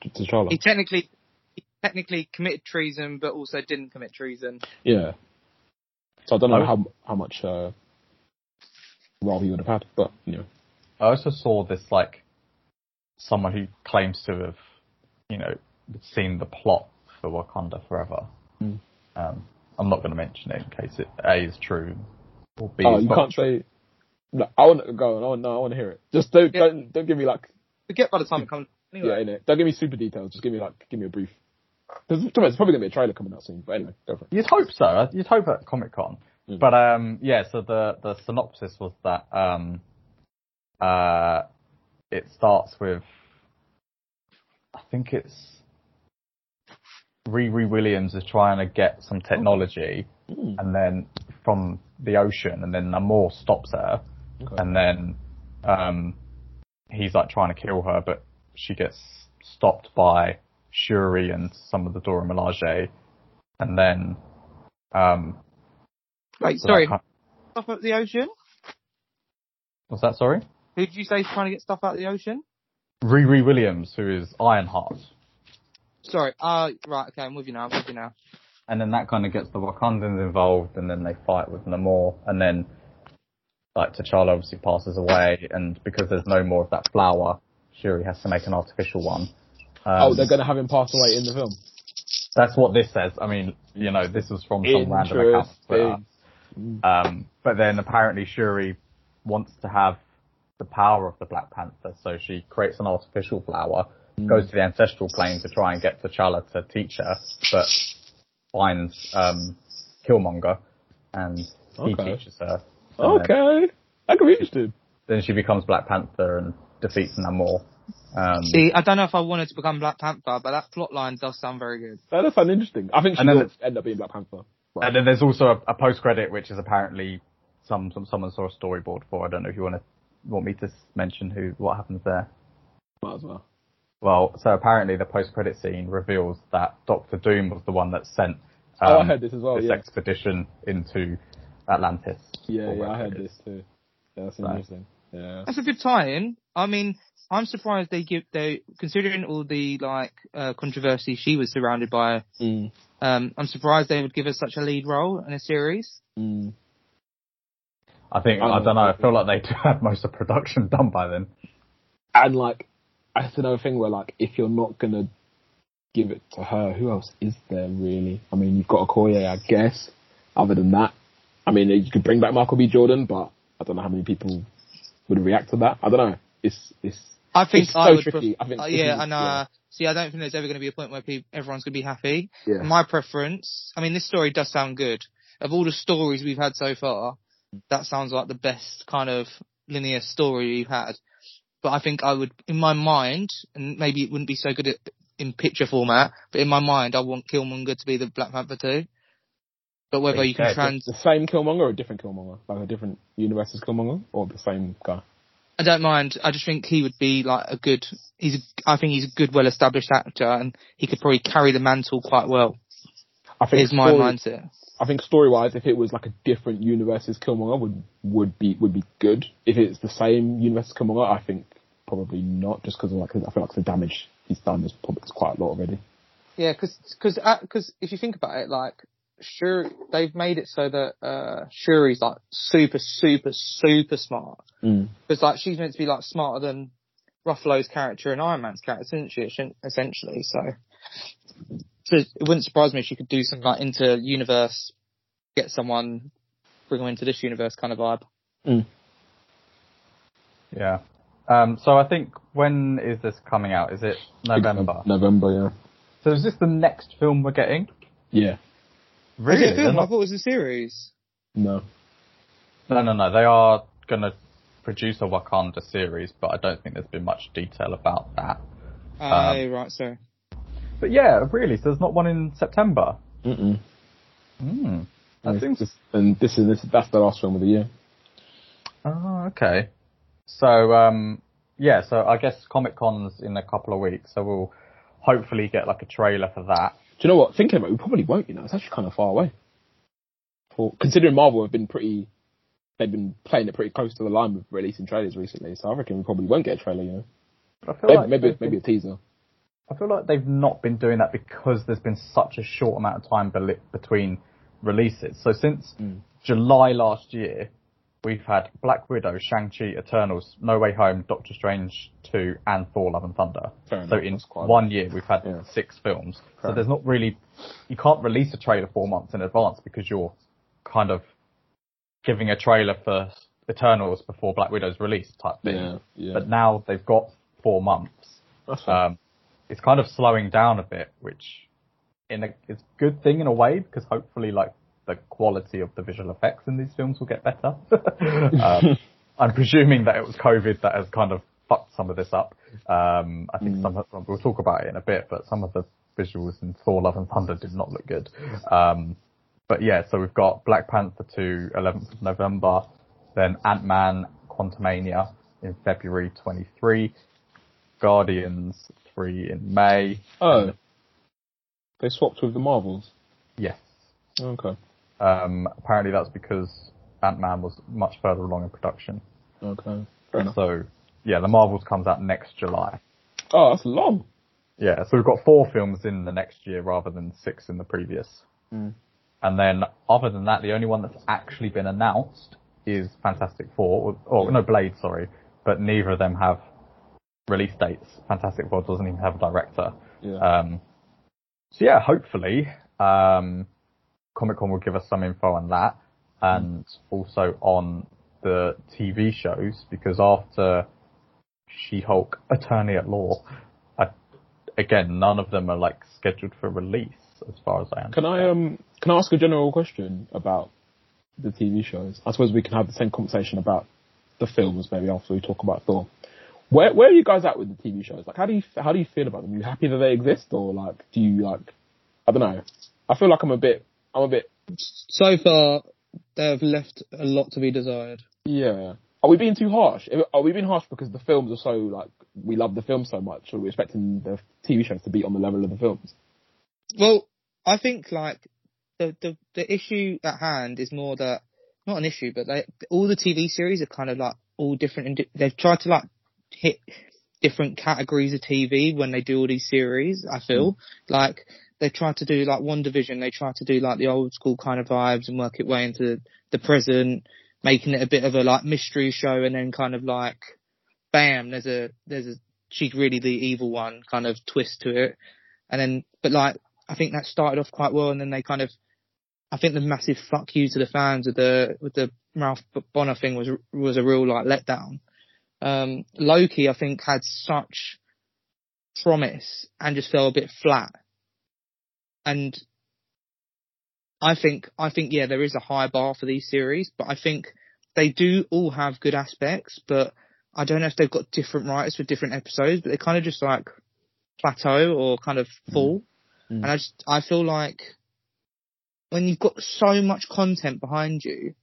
T- T'Challa. He technically he technically committed treason, but also didn't commit treason. Yeah. So I don't know I- how how much uh role he would have had, but you know. I also saw this like someone who claims to have, you know, seen the plot for Wakanda Forever. Mm. Um, I'm not going to mention it in case it A is true or B Oh, is you not can't say. No, I want to go. on. I want, no, I want to hear it. Just don't Yeah. don't don't give me like Forget by the time it comes. Anyway, Yeah, innit? Don't give me super details. Just give me like, give me a brief. There's, there's probably gonna be a trailer coming out soon. But anyway, go for it. You'd hope so. You'd hope at Comic Con. Mm. But um, yeah. So the the synopsis was that um, uh, it starts with, I think it's Riri Williams is trying to get some technology, and then from the ocean, and then Namor stops her, Okay. and then um, he's like trying to kill her, but she gets stopped by Shuri and some of the Dora Milaje, and then um, Wait, so sorry. Stuff out the ocean. what's that? Sorry, Who did you say is trying to get stuff out of the ocean? Riri Williams, who is Ironheart, Sorry. Uh, right. Okay, I'm with you now. I'm with you now. and then that kind of gets the Wakandans involved, and then they fight with Namor, and then like T'Challa obviously passes away, and because there's no more of that flower, Shuri has to make an artificial one. Um, oh, they're gonna have him pass away in the film. That's what this says. I mean, you know, this was from some random account. on Twitter. Um, but then apparently Shuri wants to have the power of the Black Panther, so she creates an artificial flower, goes to the ancestral plane to try and get T'Challa to teach her, but finds um, Killmonger, and he Okay. teaches her. And then- Okay, that could be interesting. Then she becomes Black Panther and defeats Namor. Um, See, I don't know if I wanted to become Black Panther, but that plot line does sound very good. That does sound interesting. I think she And then will end up being Black Panther. And then there's also a, a post credit, which is apparently some, some someone saw a storyboard for. I don't know if you want to want me to mention who what happens there. Might as well. Well, so apparently the post credit scene reveals that Doctor Doom was the one that sent um, oh, I heard this as well. this Yeah, expedition into Atlantis. yeah, yeah. I wherever heard this too. Yeah, that's Right. interesting. Yeah. That's a good tie-in. I mean, I'm surprised they give they considering all the like uh, controversy she was surrounded by. Mm. Um, I'm surprised they would give her such a lead role in a series. Mm. I think I I don't don't know. know. I feel like they do have most of production done by then. And like, that's another thing where like, if you're not gonna give it to her, who else is there really? I mean, you've got Okoye, I guess. Other than that, I mean, you could bring back Michael B. Jordan, but I don't know how many people would react to that. I don't know. It's it's I think It's I so would. tricky. pref- I think uh, yeah, is- and uh, see, I don't think there's ever going to be a point where people, everyone's going to be happy. yeah. My preference. I mean, this story does sound good, of all the stories we've had so far, that sounds like the best kind of linear story you've had. But I think I would, in my mind, and maybe it wouldn't be so good at, in picture format, but in my mind, I want Killmonger to be the Black Panther too. But whether you can Yeah, trans, The same Killmonger or a different Killmonger? Like a different universe's Killmonger or the same guy? I don't mind. I just think he would be like a good. He's. A, I think he's a good, well-established actor, and he could probably carry the mantle quite well. I think Is my mindset. I think story wise, if it was like a different universe's Killmonger, would would be would be good. If it's the same universe's Killmonger, I think probably not. Just because like I feel like the damage he's done is probably is quite a lot already. Yeah, because because because if you think about it, like Shuri, they've made it so that uh Shuri's like super, super, super smart. Mm. Because like she's meant to be like smarter than Ruffalo's character and Iron Man's character, isn't she? Essentially, so so it wouldn't surprise me if she could do some like inter-universe, get someone, bring them into this universe kind of vibe. Yeah. Um, so I think when is this coming out? Is it November? November, yeah. So is this the next film we're getting? Yeah. Is Really? it a They're film? I thought it was a series. No. No, no, no. They are going to produce a Wakanda series, but I don't think there's been much detail about that. Oh, right, sorry. But yeah, really. So there's not one in September. Mm-mm. Hmm. That And, seems. this, and this is this, that's the last film of the year. Oh, okay. So um, yeah. So I guess Comic Con's in a couple of weeks, so we'll hopefully get like a trailer for that. Do you know what? Thinking about it, we probably won't. You know, it's actually kind of far away. For considering Marvel have been pretty, they've been playing it pretty close to the line with releasing trailers recently. So I reckon we probably won't get a trailer. You know, I feel maybe like maybe, maybe a teaser. I feel like they've not been doing that because there's been such a short amount of time between releases. So since Mm. July last year, we've had Black Widow, Shang-Chi, Eternals, No Way Home, Doctor Strange 2, and Thor Love and Thunder. So in one year, we've had Yeah. six films. Fair so there's not really, you can't release a trailer four months in advance because you're kind of giving a trailer for Eternals before Black Widow's release type thing. Yeah, yeah. But now they've got four months. Um, it's kind of slowing down a bit, which in a, is a good thing in a way because hopefully, like the quality of the visual effects in these films will get better. um, I'm presuming that it was COVID that has kind of fucked some of this up. Um, I think some of, we'll talk about it in a bit, but some of the visuals in Thor: Love and Thunder did not look good. Um, but yeah, so we've got Black Panther 2, 11th of November, then Ant Man, Quantumania in February 23, Guardians 3 in May. oh, they swapped with the Marvels. Yes. Okay. Um, apparently that's because Ant Man was much further along in production. Okay. Fair enough. So yeah, the Marvels comes out next July. Oh, that's long. Yeah, so we've got four films in the next year rather than six in the previous. Mm. And then other than that, the only one that's actually been announced is Fantastic Four, or, or no, Blade, sorry, but neither of them have release dates. Fantastic Four doesn't even have a director. Yeah. Um, so yeah, hopefully, um, Comic Con will give us some info on that, and also on the TV shows because after She-Hulk: Attorney at Law, I, again, none of them are like scheduled for release as far as I understand. Can I um can I ask a general question about the TV shows? I suppose we can have the same conversation about the films maybe after we talk about Thor. Where where are you guys at with the TV shows? Like, how do you how do you feel about them? Are you happy that they exist, or like do you like I don't know. I feel like I'm a bit I'm a bit So far, they've left a lot to be desired. yeah. Are we being too harsh? Are we being harsh because the films are so like we love the film so much, or are we expecting the TV shows to be on the level of the films? Well, I think like the the the issue at hand is more that not an issue, but they, all the TV series are kind of like all different. And they've tried to like hit different categories of TV when they do all these series. I feel mm. like they try to do like WandaVision. They try to do like the old school kind of vibes and work it way into the present, making it a bit of a like mystery show, and then kind of like, bam, there's a there's a she's really the evil one kind of twist to it, and then but like I think that started off quite well, and then they kind of, I think the massive fuck you to the fans with the with the Ralph Bohner thing was was a real like letdown. Um, Loki, I think, had such promise and just fell a bit flat. And I think I think yeah, there is a high bar for these series, but I think they do all have good aspects, but I don't know if they've got different writers for different episodes, but they kind of just like plateau or kind of fall. Mm. And I just I feel like when you've got so much content behind you,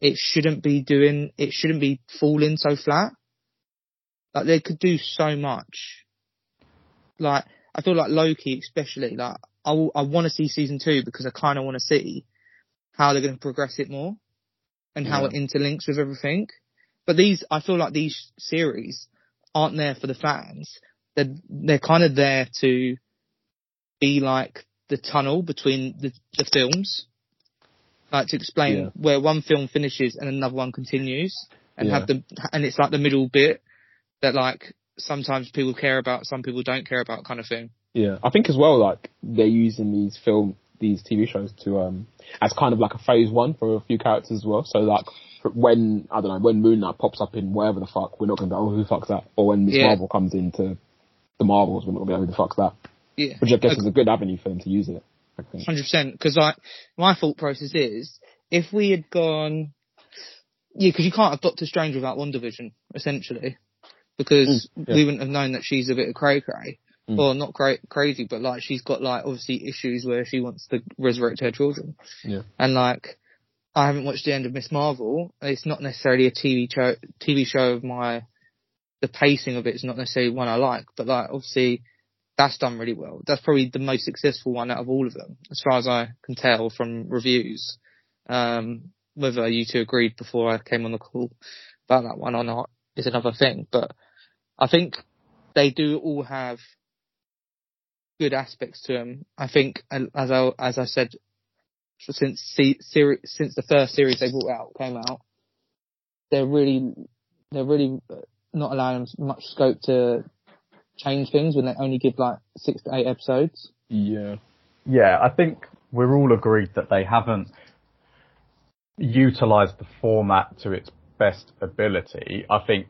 it shouldn't be doing it shouldn't be falling so flat. Like they could do so much. Like I feel like Loki especially, like I I want to see season two because I kind of want to see how they're going to progress it more and how Yeah. it interlinks with everything. But these, I feel like these series aren't there for the fans. They're, they're kind of there to be like the tunnel between the, the films. Like to explain Yeah. where one film finishes and another one continues and Yeah. have the, and it's like the middle bit that like sometimes people care about, some people don't care about kind of thing. Yeah, I think as well, like they're using these film, these TV shows to um as kind of like a phase one for a few characters as well. So like when I don't know when Moon Knight pops up in wherever the fuck, we're not gonna be oh who the fuck's that? Or when Miss Yeah. Marvel comes into the Marvels, we're not gonna be oh, who the fuck's that? Yeah. Which I guess is a good avenue for them to use it. Hundred percent. Because like my thought process is, if we had gone, yeah, because you can't have Doctor Strange without WandaVision, essentially, because Mm, yeah. we wouldn't have known that she's a bit of cray cray, Mm. or not cra- crazy, but like she's got like obviously issues where she wants to resurrect her children, Yeah. and like I haven't watched the end of Miss Marvel. It's not necessarily a TV show. TV show of my the pacing of it is not necessarily one I like, but like obviously that's done really well. That's probably the most successful one out of all of them, as far as I can tell from reviews. Um, whether you two agreed before I came on the call about that one or not is another thing, but I think they do all have good aspects to them. I think, as I as I said, since since the first series they brought out came out, they're really they're really uh, not allowing much scope to change things when they only give like six to eight episodes. Yeah. Yeah, I think we're all agreed that they haven't utilized the format to its best ability. I think,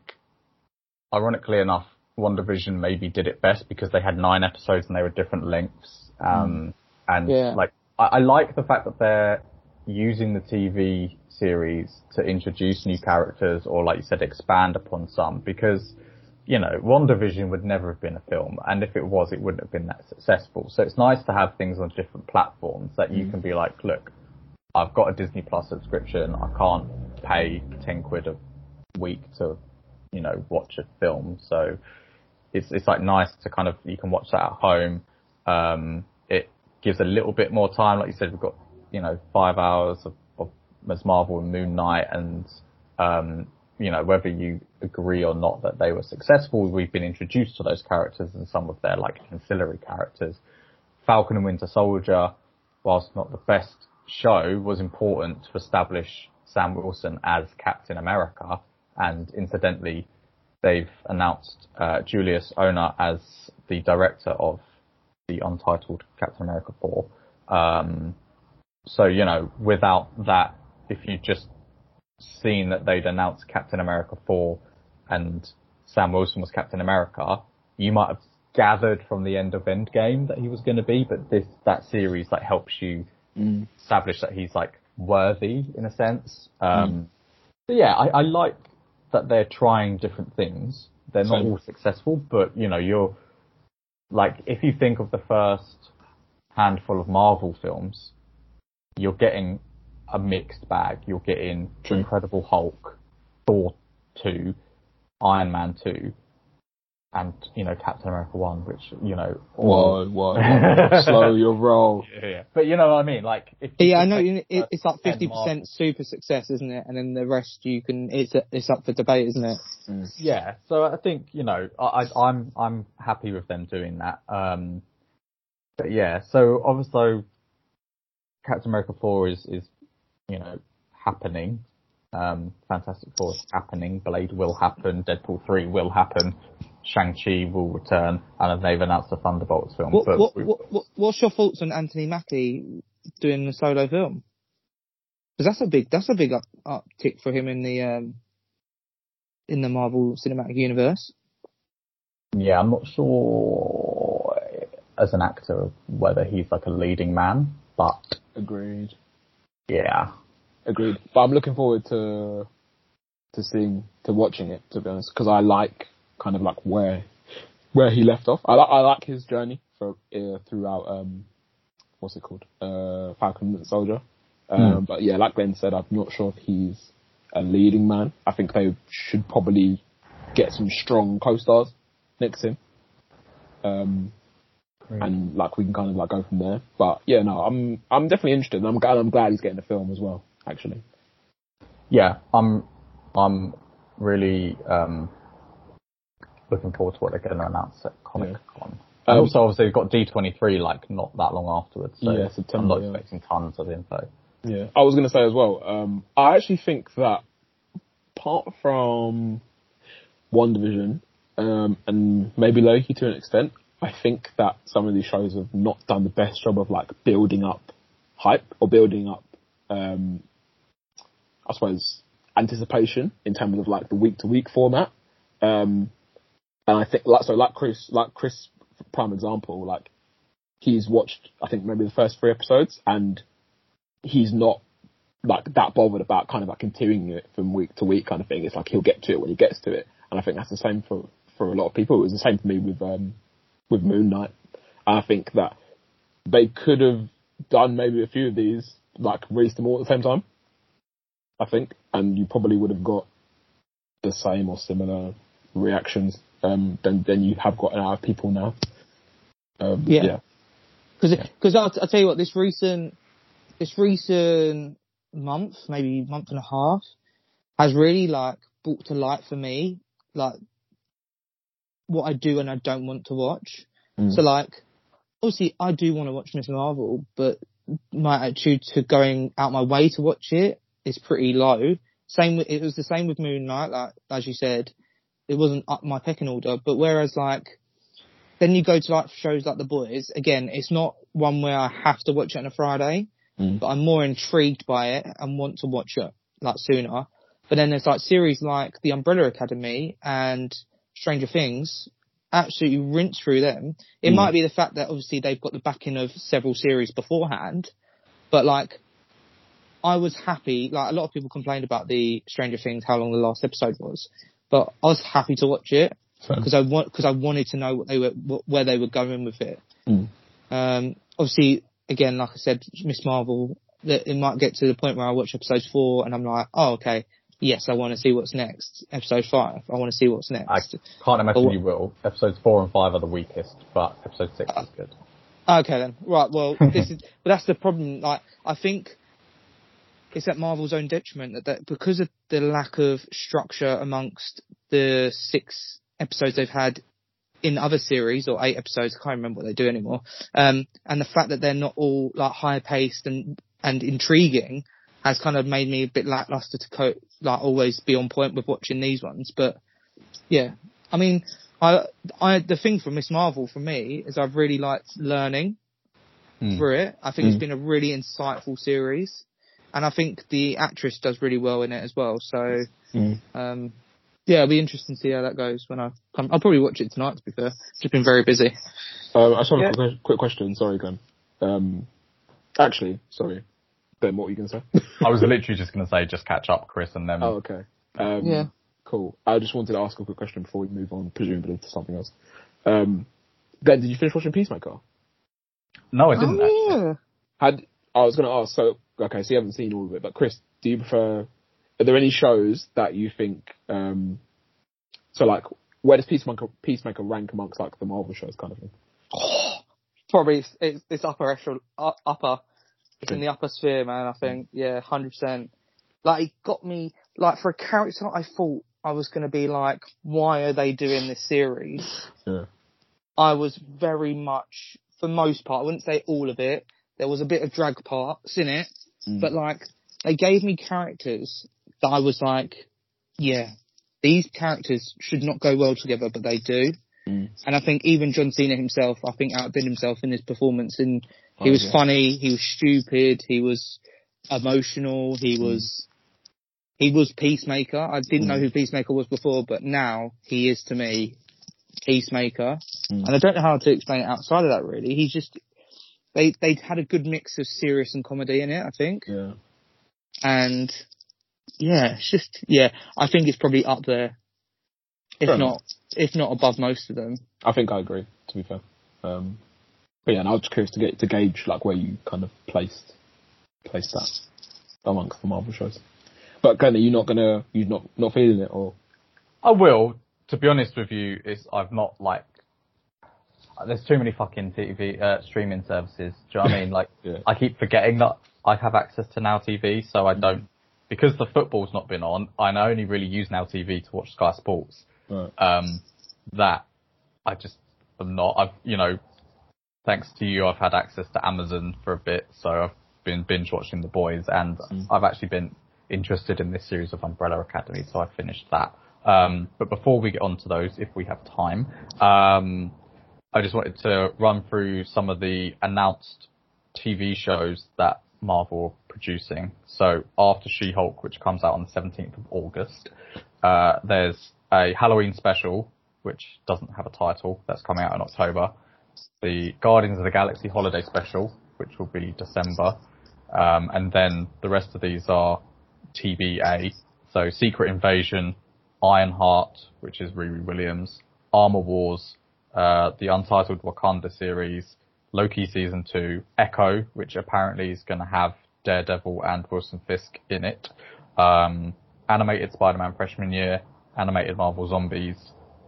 ironically enough, WandaVision maybe did it best because they had nine episodes and they were different lengths. Um, and Yeah. like, I, I like the fact that they're using the TV series to introduce new characters or like you said, expand upon some because you know, WandaVision would never have been a film, and if it was, it wouldn't have been that successful. So it's nice to have things on different platforms that you can be like, look, I've got a Disney Plus subscription, I can't pay 10 quid a week to, you know, watch a film. So it's, it's like nice to kind of, you can watch that at home. Um, it gives a little bit more time. Like you said, we've got, you know, five hours of, of Ms. Marvel and Moon Knight and, um, you know, whether you agree or not that they were successful, we've been introduced to those characters and some of their like ancillary characters. Falcon and Winter Soldier, whilst not the best show, was important to establish Sam Wilson as Captain America. And incidentally, they've announced uh, Julius Onah as the director of the untitled Captain America 4. Um, so, you know, without that, if you'd just seen that they'd announced Captain America 4 and Sam Wilson was Captain America, you might have gathered from the end of Endgame that he was going to be, but this, that series like helps you Mm. establish that he's like worthy in a sense. Um, so yeah, I, I like that they're trying different things. They're not Same. all successful, but you know, you're like, if you think of the first handful of Marvel films, you're getting a mixed bag. You're getting. Incredible Hulk, Thor 2, Iron Man 2, and, you know, Captain America 1, which, you know, all- Whoa, whoa, whoa. slow your roll. yeah, yeah. But you know what I mean? Like, if Yeah, I know. take you- It, it's like fifty percent super success, isn't it? And then the rest you can. It's it's up for debate, isn't it? Yeah, so I think you know I, I, I'm I'm happy with them doing that. Um, but yeah, so obviously Captain America four is is you know happening. Um, Fantastic Four is happening. Blade will happen. Deadpool three will happen. Shang Chi will return, and they've announced a Thunderbolts film. What, but what, what, what, what's your thoughts on Anthony Mackie doing the solo film? Because that's a big that's a big up, uptick for him in the um in the Marvel Cinematic Universe. yeah, I'm not sure as an actor whether he's like a leading man, but Agreed. Yeah. Agreed. But I'm looking forward to to seeing to watching it to be honest because I like kind of like where where he left off. I like I like his journey for uh, throughout um what's it called uh Falcon and Soldier. Um, Hmm. But yeah, like Glenn said, I'm not sure if he's a leading man. I think they should probably get some strong co-stars next to him. Um, and like we can kind of like go from there. But yeah, no, I'm I'm definitely interested. And I'm glad I'm glad he's getting a film as well. Actually, yeah, I'm I'm really um, looking forward to what they're going to announce at Comic Con. And Um, also, obviously, we've got D23 like not that long afterwards, so Yeah, I'm September, not yeah. expecting tons of info. Yeah, I was going to say as well. Um, I actually think that apart from WandaVision um, and maybe Loki to an extent, I think that some of these shows have not done the best job of like building up hype or building up, um, I suppose, anticipation in terms of like the week to week format. Um, and I think like so, like Chris, like Chris, prime example, like he's watched I think maybe the first three episodes and he's not like that bothered about kind of like continuing it from week to week kind of thing. It's like he'll get to it when he gets to it. And I think that's the same for, for a lot of people. It was the same for me with, um, with Moon Knight. And I think that they could have done maybe a few of these, like released them all at the same time. I think. And you probably would have got the same or similar reactions, um, than, than you have got out of people now. Um, Yeah. yeah. Because because I'll, I'll tell you what, this recent this recent month, maybe month and a half, has really like brought to light for me like what I do and I don't want to watch. Mm. So like, obviously I do want to watch Miss Marvel, but my attitude to going out my way to watch it is pretty low. Same, with, it was the same with Moon Knight, like as you said, it wasn't up my pecking order. But whereas like, then you go to like shows like The Boys. Again, it's not one where I have to watch it on a Friday, Mm. but I'm more intrigued by it and want to watch it like sooner. But then there's like series like The Umbrella Academy and Stranger Things. Absolutely rinse through them. It Mm. might be the fact that obviously they've got the backing of several series beforehand, but like I was happy. Like a lot of people complained about the Stranger Things, how long the last episode was, but I was happy to watch it because I want because I wanted to know what they were what, where they were going with it. Mm. Um, obviously, again, like I said, Miss Marvel, that it might get to the point where I watch episode four and I'm like, oh, okay, yes, I want to see what's next. Episode five, I want to see what's next. I can't imagine what- you will. Episodes four and five are the weakest, but episode six is good. Okay then, right. Well, this is, but that's the problem. Like, I think it's at Marvel's own detriment that, that because of the lack of structure amongst the six episodes they've had in other series or eight episodes, I can't remember what they do anymore. Um, and the fact that they're not all like high paced and and intriguing has kind of made me a bit lackluster to co- like always be on point with watching these ones. But yeah, I mean, I I the thing for Miss Marvel for me is I've really liked learning Hmm. through it. I think it's been a really insightful series, and I think the actress does really well in it as well. So, Mm. um, yeah, it'll be interesting to see how that goes when I come. I'll probably watch it tonight. To be fair, just been very busy. Um, I just have Yeah. a quick, quick question. Sorry, Glenn. Um, actually, sorry. Ben, what were you going to say? I was literally just going to say, just catch up, Chris, and then oh, okay. Um, Yeah. Cool. I just wanted to ask a quick question before we move on, presumably to something else. Um, Ben, did you finish watching Peacemaker? no, I didn't. Oh, yeah. Had I was going to ask. So, okay, so you haven't seen all of it, but Chris, do you prefer? Are there any shows that you think? Um, so, like, where does Peacemaker Peacemaker rank amongst like the Marvel shows, kind of thing? Probably it's, it's, it's upper echelon, uh, upper. It's in the upper sphere, man. I think, yeah, hundred percent. Like it got me like for a character I thought I was going to be like, why are they doing this series? Yeah. I was very much, for most part, I wouldn't say all of it. There was a bit of drag parts in it, Mm. but like they gave me characters that I was like, yeah, these characters should not go well together, but they do. Mm. And I think even John Cena himself, I think outdid himself in his performance. And he Oh, was yeah. funny, he was stupid, he was emotional, he was he was Peacemaker. I didn't know Mm. who Peacemaker was before, but now he is to me Peacemaker. Mm. And I don't know how to explain it outside of that really. He's just they they had a good mix of serious and comedy in it, I think. Yeah. and yeah, it's just yeah. I think it's probably up there, if Fair not if not above most of them. I think I agree. To be fair, um, but yeah, and I was just curious to get to gauge like where you kind of placed placed that amongst the Marvel shows. But Glenn, are you not gonna you're not not feeling it or I will. To be honest with you, is I've not like. There's too many fucking TV uh, streaming services. Do you know what I mean? Like, Yeah. I keep forgetting that I have access to Now TV, so I don't. Because the football's not been on, I only really use Now TV to watch Sky Sports. Right. Um, that I just am not. I've you know, thanks to you, I've had access to Amazon for a bit, so I've been binge watching The Boys, and I've actually been interested in this series of Umbrella Academy, so I finished that. Um, but before we get on to those, if we have time, um, I just wanted to run through some of the announced TV shows that Marvel are producing. So after She-Hulk, which comes out on the 17th of August, uh, there's a Halloween special, which doesn't have a title, that's coming out in October. The Guardians of the Galaxy holiday special, which will be December. Um, and then the rest of these are TBA. So Secret Invasion, Ironheart, which is Riri Williams, Armor Wars, uh, the Untitled Wakanda series, Loki season two, Echo, which apparently is going to have Daredevil and Wilson Fisk in it, um, animated Spider-Man freshman year, animated Marvel Zombies,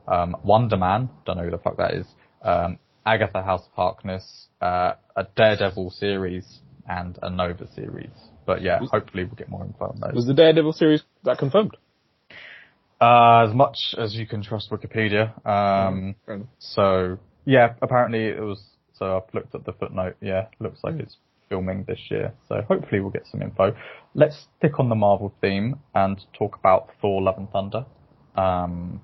um, Wonder Man, don't know who the fuck that is, um, Agatha House of Harkness, uh, a Daredevil series, and a Nova series. But yeah, hopefully we'll get more info on those. was the Daredevil series that confirmed? Uh, as much as you can trust Wikipedia. Um, so yeah, apparently it was. So I've looked at the footnote. Yeah, looks like it's filming this year. So hopefully we'll get some info. Let's stick on the Marvel theme and talk about Thor: Love and Thunder. Um,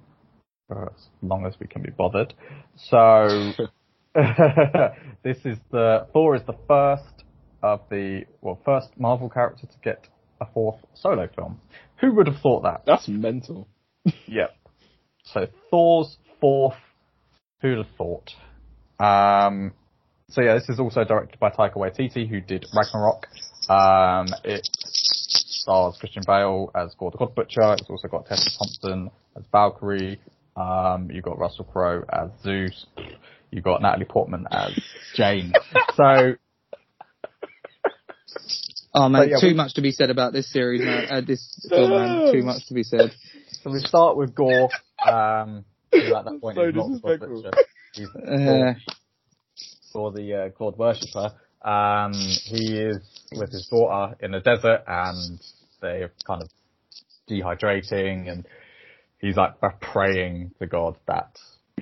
for as long as we can be bothered. So this is the Thor is the first of the well first Marvel character to get a fourth solo film. Who would have thought that? That's mental. Yep. So Thor's fourth. Who'd have thought? Um, so yeah, this is also directed by Taika Waititi, who did Ragnarok. Um, it stars Christian Bale as Gore the God Butcher. It's also got Tessa Thompson as Valkyrie. Um, you've got Russell Crowe as Zeus. You've got Natalie Portman as Jane. so Oh man, yeah, too we- much to be said about this series, man. Uh, this film, man. Too much to be said. So we start with Gore. Um, at that point So is not the God. Butcher. He's Uh, for the uh, God worshipper. Um, he is with his daughter in the desert, and they're kind of dehydrating, and he's like praying to God that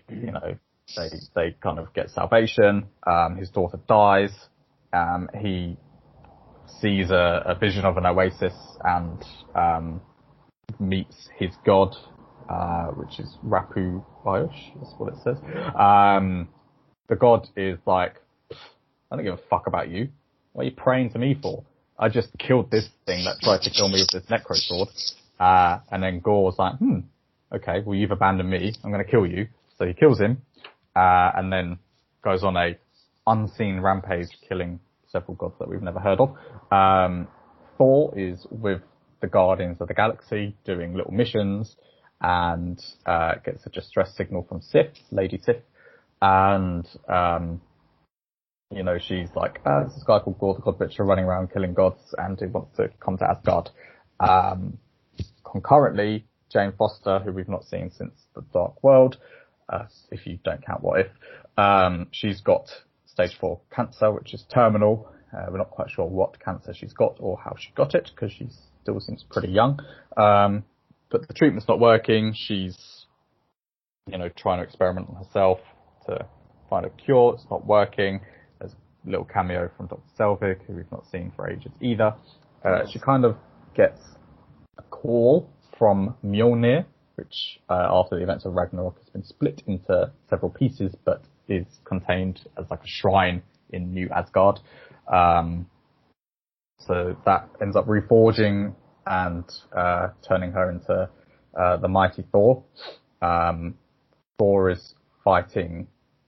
you know they they kind of get salvation. Um, his daughter dies. Um, he sees a, a vision of an oasis and um, meets his god, uh, which is Rapu Bayosh, that's what it says. Um, the god is like, I don't give a fuck about you. What are you praying to me for? I just killed this thing that tried to kill me with this necro sword. Uh, and then Gore's like, hmm, okay, well you've abandoned me. I'm going to kill you. So he kills him, uh, and then goes on a unseen rampage killing several gods that we've never heard of. Um, Thor is with the Guardians of the Galaxy doing little missions and, uh, gets a distress signal from Sif, Lady Sif, and, um, you know, she's like, uh, this guy called Gore the God Butcher running around killing gods and he wants to come to Asgard. Um, concurrently, Jane Foster, who we've not seen since The Dark World, uh, if you don't count What If, um, she's got stage four cancer, which is terminal. Uh, we're not quite sure what cancer she's got or how she got it because she still seems pretty young. Um, but the treatment's not working. She's, you know, trying to experiment on herself to find a cure. It's not working. There's a little cameo from Dr. Selvig, who we've not seen for ages either. Uh, she kind of gets a call from Mjolnir, which uh, after the events of Ragnarok has been split into several pieces, but is contained as like a shrine in New Asgard. Um, so that ends up reforging and uh, turning her into uh, the mighty Thor. Um, Thor is fighting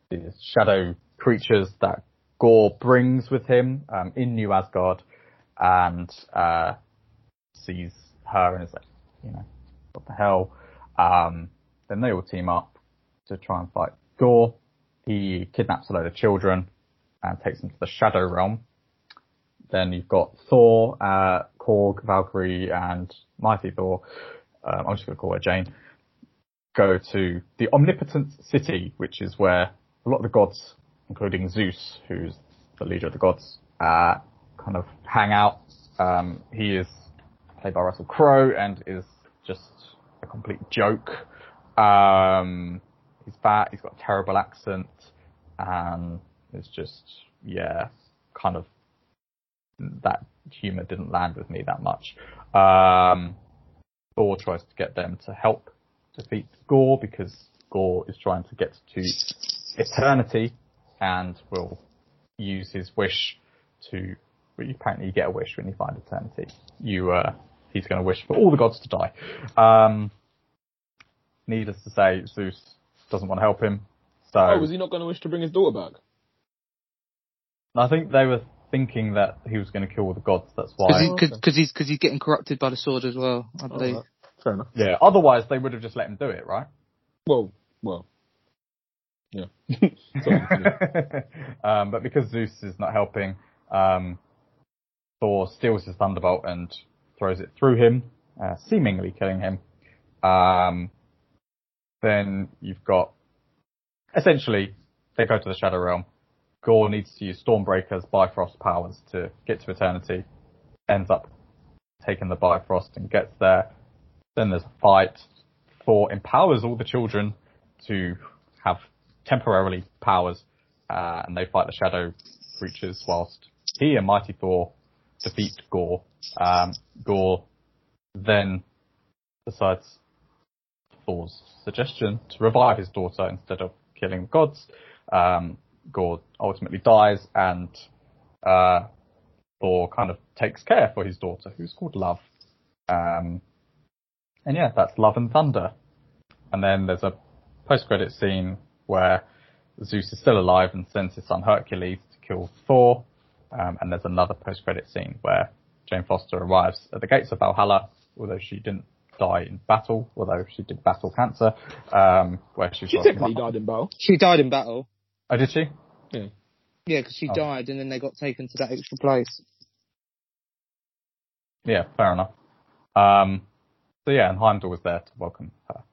these shadow creatures that Gore brings with him um, in New Asgard, and uh, sees her and is like, you know, what the hell? Um, then they all team up to try and fight Gore. He kidnaps a load of children and takes them to the Shadow Realm. Then you've got Thor, uh, Korg, Valkyrie, and Mighty Thor. Um, I'm just going to call her Jane. Go to the Omnipotent City, which is where a lot of the gods, including Zeus, who's the leader of the gods, uh, kind of hang out. Um, he is played by Russell Crowe and is just a complete joke. Um, he's fat, he's got a terrible accent, and it's just, yeah, kind of, that humour didn't land with me that much. Um, Thor tries to get them to help defeat Gorr because Gorr is trying to get to eternity and will use his wish to. Well, apparently, you get a wish when you find eternity. You, uh, he's going to wish for all the gods to die. Um, needless to say, Zeus doesn't want to help him. So Oh, was he not going to wish to bring his daughter back? I think they were thinking that he was going to kill all the gods. That's why. Because okay. he's because he's getting corrupted by the sword as well. I believe. Alright. Fair enough. Yeah. Otherwise, they would have just let him do it, right? Well, well. Yeah. um, but because Zeus is not helping, um, Thor steals his thunderbolt and throws it through him, uh, seemingly killing him. Um, then you've got essentially they go to the Shadow Realm. Gorr needs to use Stormbreaker's Bifrost powers to get to Eternity. Ends up taking the Bifrost and gets there. Then there's a fight. Thor empowers all the children to have temporarily powers, uh, and they fight the Shadow creatures whilst he and Mighty Thor defeat Gorr. Um, Gorr then decides Thor's suggestion to revive his daughter instead of killing the gods. Um, Gorr ultimately dies, and uh, Thor kind of takes care for his daughter, who's called Love. Um, and yeah, that's Love and Thunder. And then there's a post-credit scene where Zeus is still alive and sends his son Hercules to kill Thor. Um, and there's another post-credit scene where Jane Foster arrives at the gates of Valhalla, although she didn't die in battle, although she did battle cancer, um, where she She technically died in battle. She died in battle. Oh, did she? Yeah. Yeah, because she Oh. died and then they got taken to that extra place. Yeah, fair enough. Um, so yeah, and Heimdall was there to welcome her.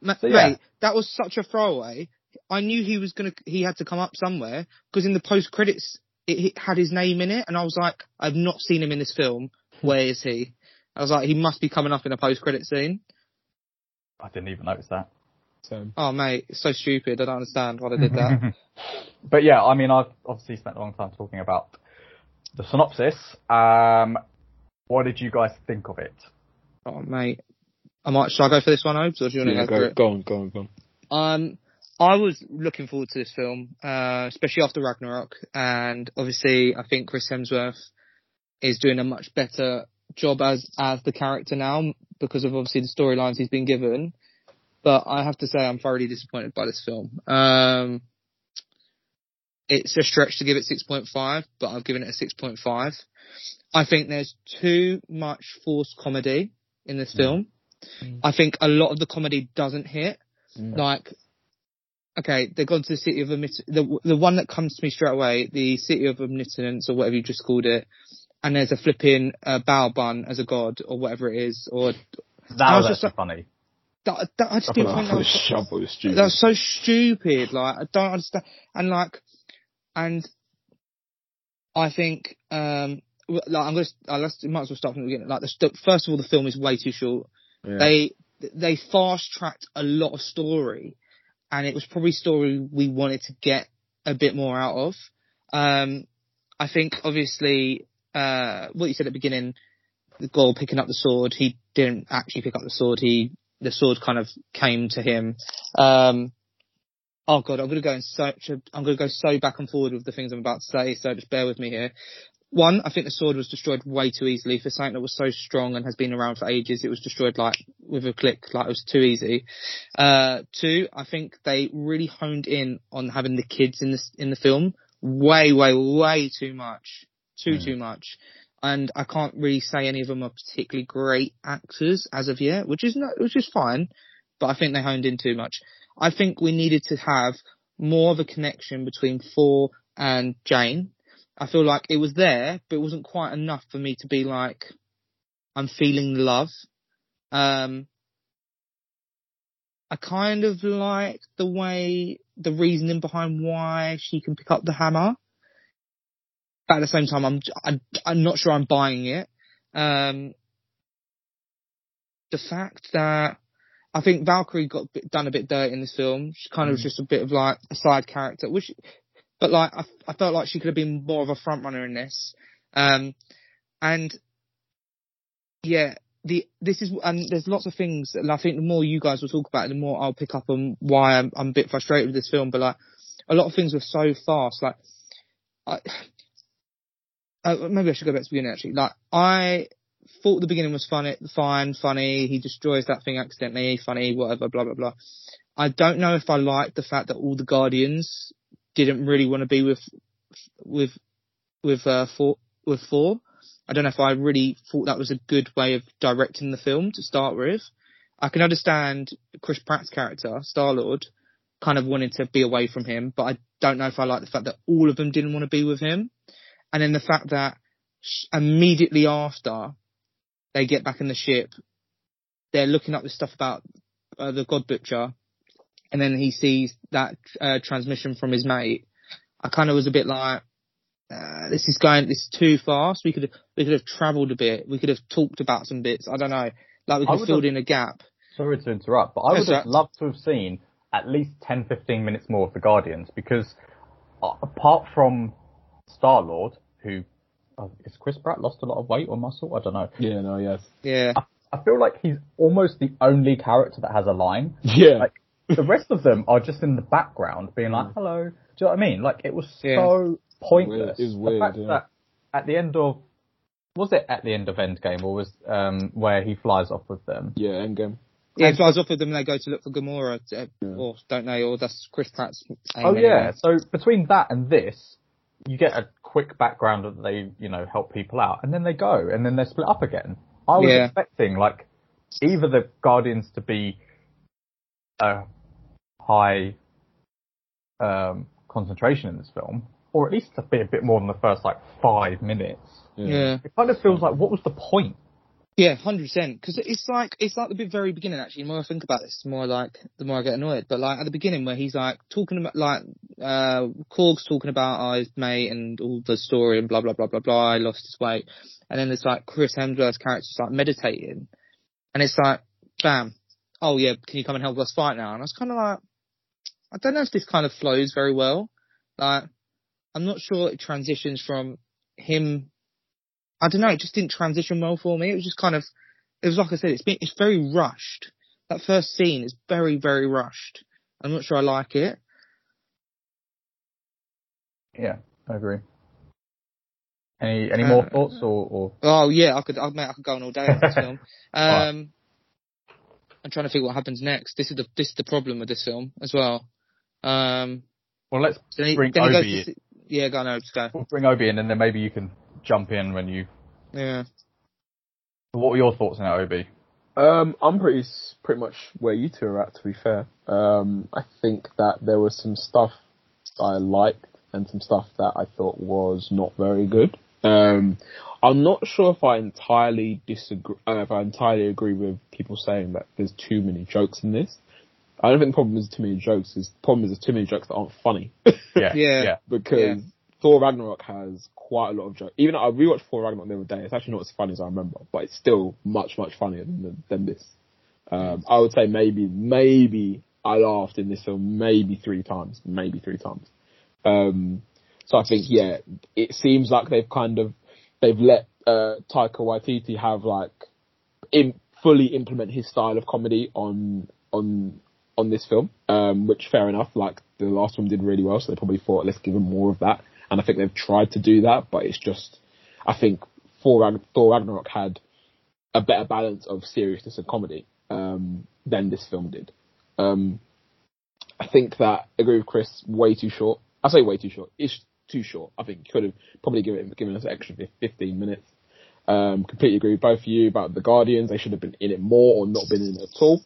Ma- So, yeah. Mate, that was such a throwaway. I knew he was gonna, he had to come up somewhere because in the post credits it, it had his name in it, and I was like, I've not seen him in this film. Where is he? I was like, he must be coming up in a post credit scene. I didn't even notice that. So, Oh mate, it's so stupid. I don't understand why they did that. but yeah, I mean, I've obviously spent a long time talking about the synopsis. Um, what did you guys think of it? oh mate, I might. Should I go for this one, Obes, or do you want to yeah, go, for go, it? go on, go on, go on. Um, I was looking forward to this film, uh, especially after Ragnarok, and obviously I think Chris Hemsworth is doing a much better job as as the character now because of obviously the storylines he's been given. But I have to say I'm thoroughly disappointed by this film. Um, it's a stretch to give it 6.5, but I've given it a 6.5. I think there's too much forced comedy in this film. Mm. I think a lot of the comedy doesn't hit. Mm. Like, okay, they've gone to the city of omnit- the the one that comes to me straight away, the city of omnipotence or whatever you just called it, and there's a flipping uh, bao bun as a god or whatever it is, or That was, was just funny. That, that, I just I didn't think that that was was, shove stupid. that was so stupid. Like, I don't understand. And like, and I think, um, like, I'm gonna, let's, might as well start from the beginning. Like, the, st- first of all, the film is way too short. Yeah. They, they fast tracked a lot of story and it was probably story we wanted to get a bit more out of. Um, I think obviously, uh, what you said at the beginning, the goal picking up the sword, he didn't actually pick up the sword. He, the sword kind of came to him. Um, oh god, I'm gonna go in such a, I'm gonna go so back and forward with the things I'm about to say, so just bear with me here. One, I think the sword was destroyed way too easily for something that was so strong and has been around for ages. It was destroyed like with a click, like it was too easy. Uh, two, I think they really honed in on having the kids in this in the film way, way, way too much, too Mm. too much. And I can't really say any of them are particularly great actors as of yet, which is not, which is fine, but I think they honed in too much. I think we needed to have more of a connection between Thor and Jane. I feel like it was there, but it wasn't quite enough for me to be like, I'm feeling love. Um, I kind of like the way, the reasoning behind why she can pick up the hammer. But at the same time, I'm, I'm, I'm not sure I'm buying it. Um, the fact that I think Valkyrie got done a bit dirty in this film. She kind of was just a bit of like a side character, which, but like I, I felt like she could have been more of a front runner in this. Um, and yeah, the this is and there's lots of things. And I think the more you guys will talk about it, the more I'll pick up on why I'm, I'm a bit frustrated with this film. But like a lot of things were so fast. Like I, uh, maybe I should go back to the beginning actually. Like I thought the beginning was funny, fine, funny. He destroys that thing accidentally, funny, whatever, blah blah blah. I don't know if I like the fact that all the Guardians didn't really want to be with with with uh Thor, with Thor. I don't know if I really thought that was a good way of directing the film to start with. I can understand Chris Pratt's character, Star Lord, kind of wanted to be away from him, but I don't know if I like the fact that all of them didn't want to be with him. And then the fact that immediately after they get back in the ship, they're looking up this stuff about uh, the God Butcher, and then he sees that uh, transmission from his mate. I kind of was a bit like, uh, this is going, this is too fast. We could have, we could have travelled a bit. We could have talked about some bits. I don't know. Like we could have filled in a gap. Sorry to interrupt, but I would That's have right. loved to have seen at least 10, 15 minutes more of the Guardians because uh, apart from Star Lord, who uh, is Chris Pratt lost a lot of weight or muscle? I don't know. Yeah, no, yes. Yeah. I feel like he's almost the only character that has a line. Yeah. Like the rest of them are just in the background, being like, "Hello." Do you know what I mean? Like it was Yeah. so pointless. It was The weird, fact yeah. that at the end of was it at the end of Endgame or was um where he flies off with them? yeah, Endgame. Yeah, so I was offered them, and they go to look for Gamora, uh, Yeah. or don't they, or that's Chris Pratt's aim Oh anyway. yeah. So between that and this, you get a quick background that they, you know, help people out, and then they go, and then they're split up again. I was Yeah. expecting like either the Guardians to be a high um, concentration in this film, or at least to be a bit more than the first like five minutes. Yeah. It kind of feels like what was the point? Yeah, hundred percent. Because it's like it's like the very beginning. Actually, the more I think about this, the more like the more I get annoyed. But like at the beginning, where he's like talking about like uh Korg's talking about oh, his mate and all the story and blah blah blah blah blah. I lost his weight, and then it's like Chris Hemsworth's character's like meditating, and it's like bam, oh yeah, can you come and help us fight now? And I was kind of like, I don't know if this kind of flows very well. Like I'm not sure it transitions from him I don't know, it just didn't transition well for me. It was just kind of, it was like I said, it's been, it's very rushed. That first scene is very, very rushed. I'm not sure I like it. Yeah, I agree. Any any more Uh, thoughts or, or Oh yeah, I could, I, mate, I could go on all day on this film. Um, I'm trying to think what happens next. This is the, this is the problem with this film as well. Um, well let's then bring then Obi. to, yeah, go no, just go. We'll bring Obi in, and then maybe you can jump in when you. Yeah. What were your thoughts on that, Obi? Um, I'm pretty pretty much where you two are at. To be fair, um, I think that there was some stuff I liked and some stuff that I thought was not very good. Um, I'm not sure if I entirely disagree. Uh, if I entirely agree with people saying that there's too many jokes in this. I don't think the problem is too many jokes. Is the problem is there's too many jokes that aren't funny. Yeah, Yeah. yeah. because Yeah. Thor Ragnarok has quite a lot of jokes. Even though I rewatched Thor Ragnarok the other day, it's actually not as funny as I remember, but it's still much much funnier than than this. Um, I would say maybe maybe I laughed in this film maybe three times, maybe three times. Um, so I think yeah, it seems like they've kind of they've let uh, Taika Waititi have like in, fully implement his style of comedy on on on this film, um, which fair enough. Like the last one did really well, so they probably thought let's give him more of that, and I think they've tried to do that, but it's just I think Thor, Thor Ragnarok had a better balance of seriousness and comedy um, than this film did. Um, I think that I agree with Chris. Way too short. I say way too short. It's too short. I think could have probably given given us an extra fifteen minutes. Um, completely agree with both of you about the Guardians. They should have been in it more or not been in it at all.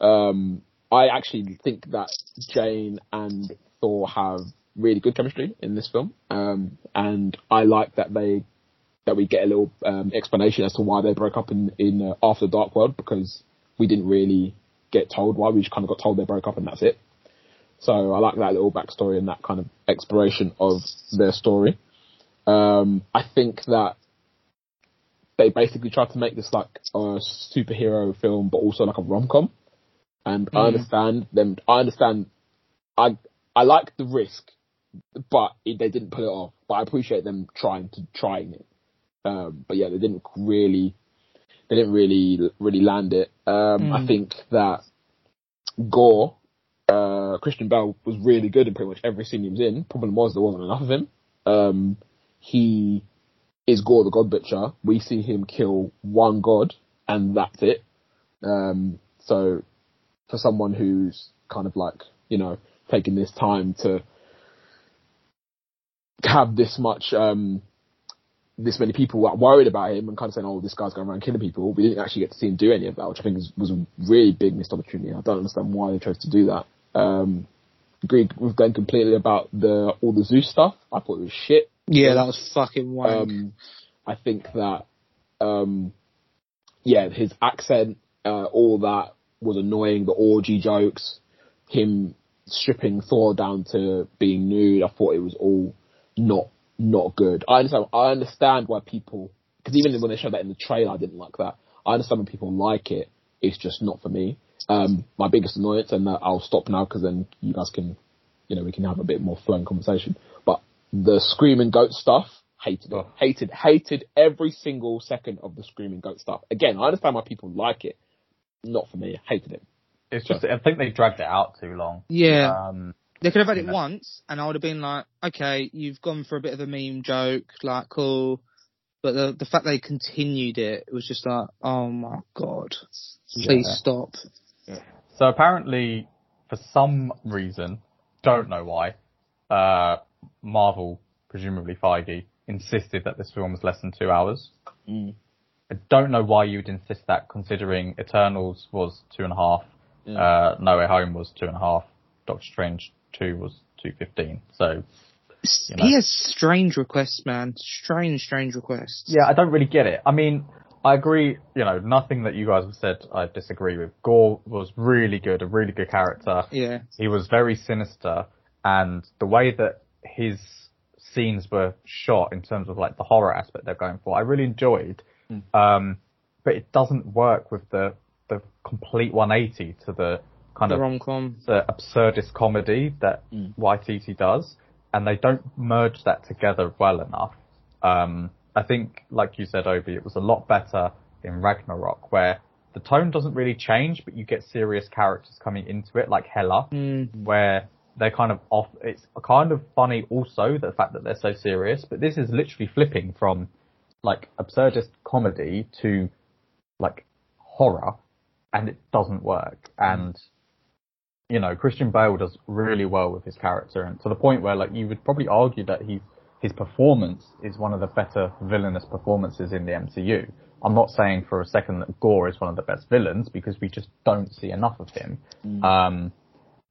Um, I actually think that Jane and Thor have really good chemistry in this film, um, and I like that they that we get a little um, explanation as to why they broke up in in uh, After the Dark World because we didn't really get told why. We just kind of got told they broke up and that's it. So I like that little backstory and that kind of exploration of their story. Um, I think that they basically tried to make this like a superhero film, but also like a rom com. And I understand them. I understand. I I like the risk, but it, they didn't pull it off. But I appreciate them trying to trying it. Um, but yeah, they didn't really. They didn't really really land it. Um, I think that Gorr, uh, Christian Bale was really good in pretty much every scene he was in. Problem was there wasn't enough of him. Um, he is Gorr the God Butcher. We see him kill one god, and that's it. Um, so for someone who's kind of like, you know, taking this time to have this much, um, this many people worried about him and kind of saying, oh, this guy's going around killing people. We didn't actually get to see him do any of that, which I think is, was a really big missed opportunity. I don't understand why they chose to do that. Um, agree with Glenn completely about the, all the Zeus stuff. I thought it was shit. Yeah, that was fucking wank. Um, I think that, um, yeah, his accent, uh, all that was annoying. The orgy jokes, him stripping Thor down to being nude. I thought it was all not not good. I understand. I understand why people, because even when they showed that in the trailer, I didn't like that. I understand when people like it. It's just not for me. Um, my biggest annoyance, and uh, I'll stop now because then you guys can, you know, we can have a bit more flowing conversation. But the screaming goat stuff, hated it. Oh. Hated, hated every single second of the screaming goat stuff. Again, I understand why people like it. Not for me. Hated it. It's just, I think they dragged it out too long. yeah. Um, They could have had it Yeah. once, and I would have been like, okay, you've gone for a bit of a meme joke, like cool. But the the fact they continued it, it was just like, oh my god, please Yeah. stop. So apparently, for some reason, don't know why, uh, Marvel, presumably Feige, insisted that this film was less than two hours. Mm. I don't know why you'd insist that, considering Eternals was two and a half, Yeah. uh, No Way Home was two and a half, Doctor Strange two was two fifteen. So You know. He has strange requests, man. Strange, strange requests. Yeah, I don't really get it. I mean, I agree, you know, nothing that you guys have said I disagree with. Gorr was really good, a really good character. Yeah. He was very sinister and the way that his scenes were shot in terms of like the horror aspect they're going for, I really enjoyed. Um, but it doesn't work with the, the complete 180 to the kind The of rom com. the absurdist comedy that Mm. YTT does, and they don't merge that together well enough. Um, I think, like you said, Obi, it was a lot better in Ragnarok, where the tone doesn't really change, but you get serious characters coming into it, like Hela, Mm. where they're kind of off. It's kind of funny also the fact that they're so serious, but this is literally flipping from like absurdist comedy to like horror, and it doesn't work. And you know, Christian Bale does really well with his character, and to the point where like you would probably argue that he's his performance is one of the better villainous performances in the MCU. I'm not saying for a second that Gorr is one of the best villains because we just don't see enough of him. Um,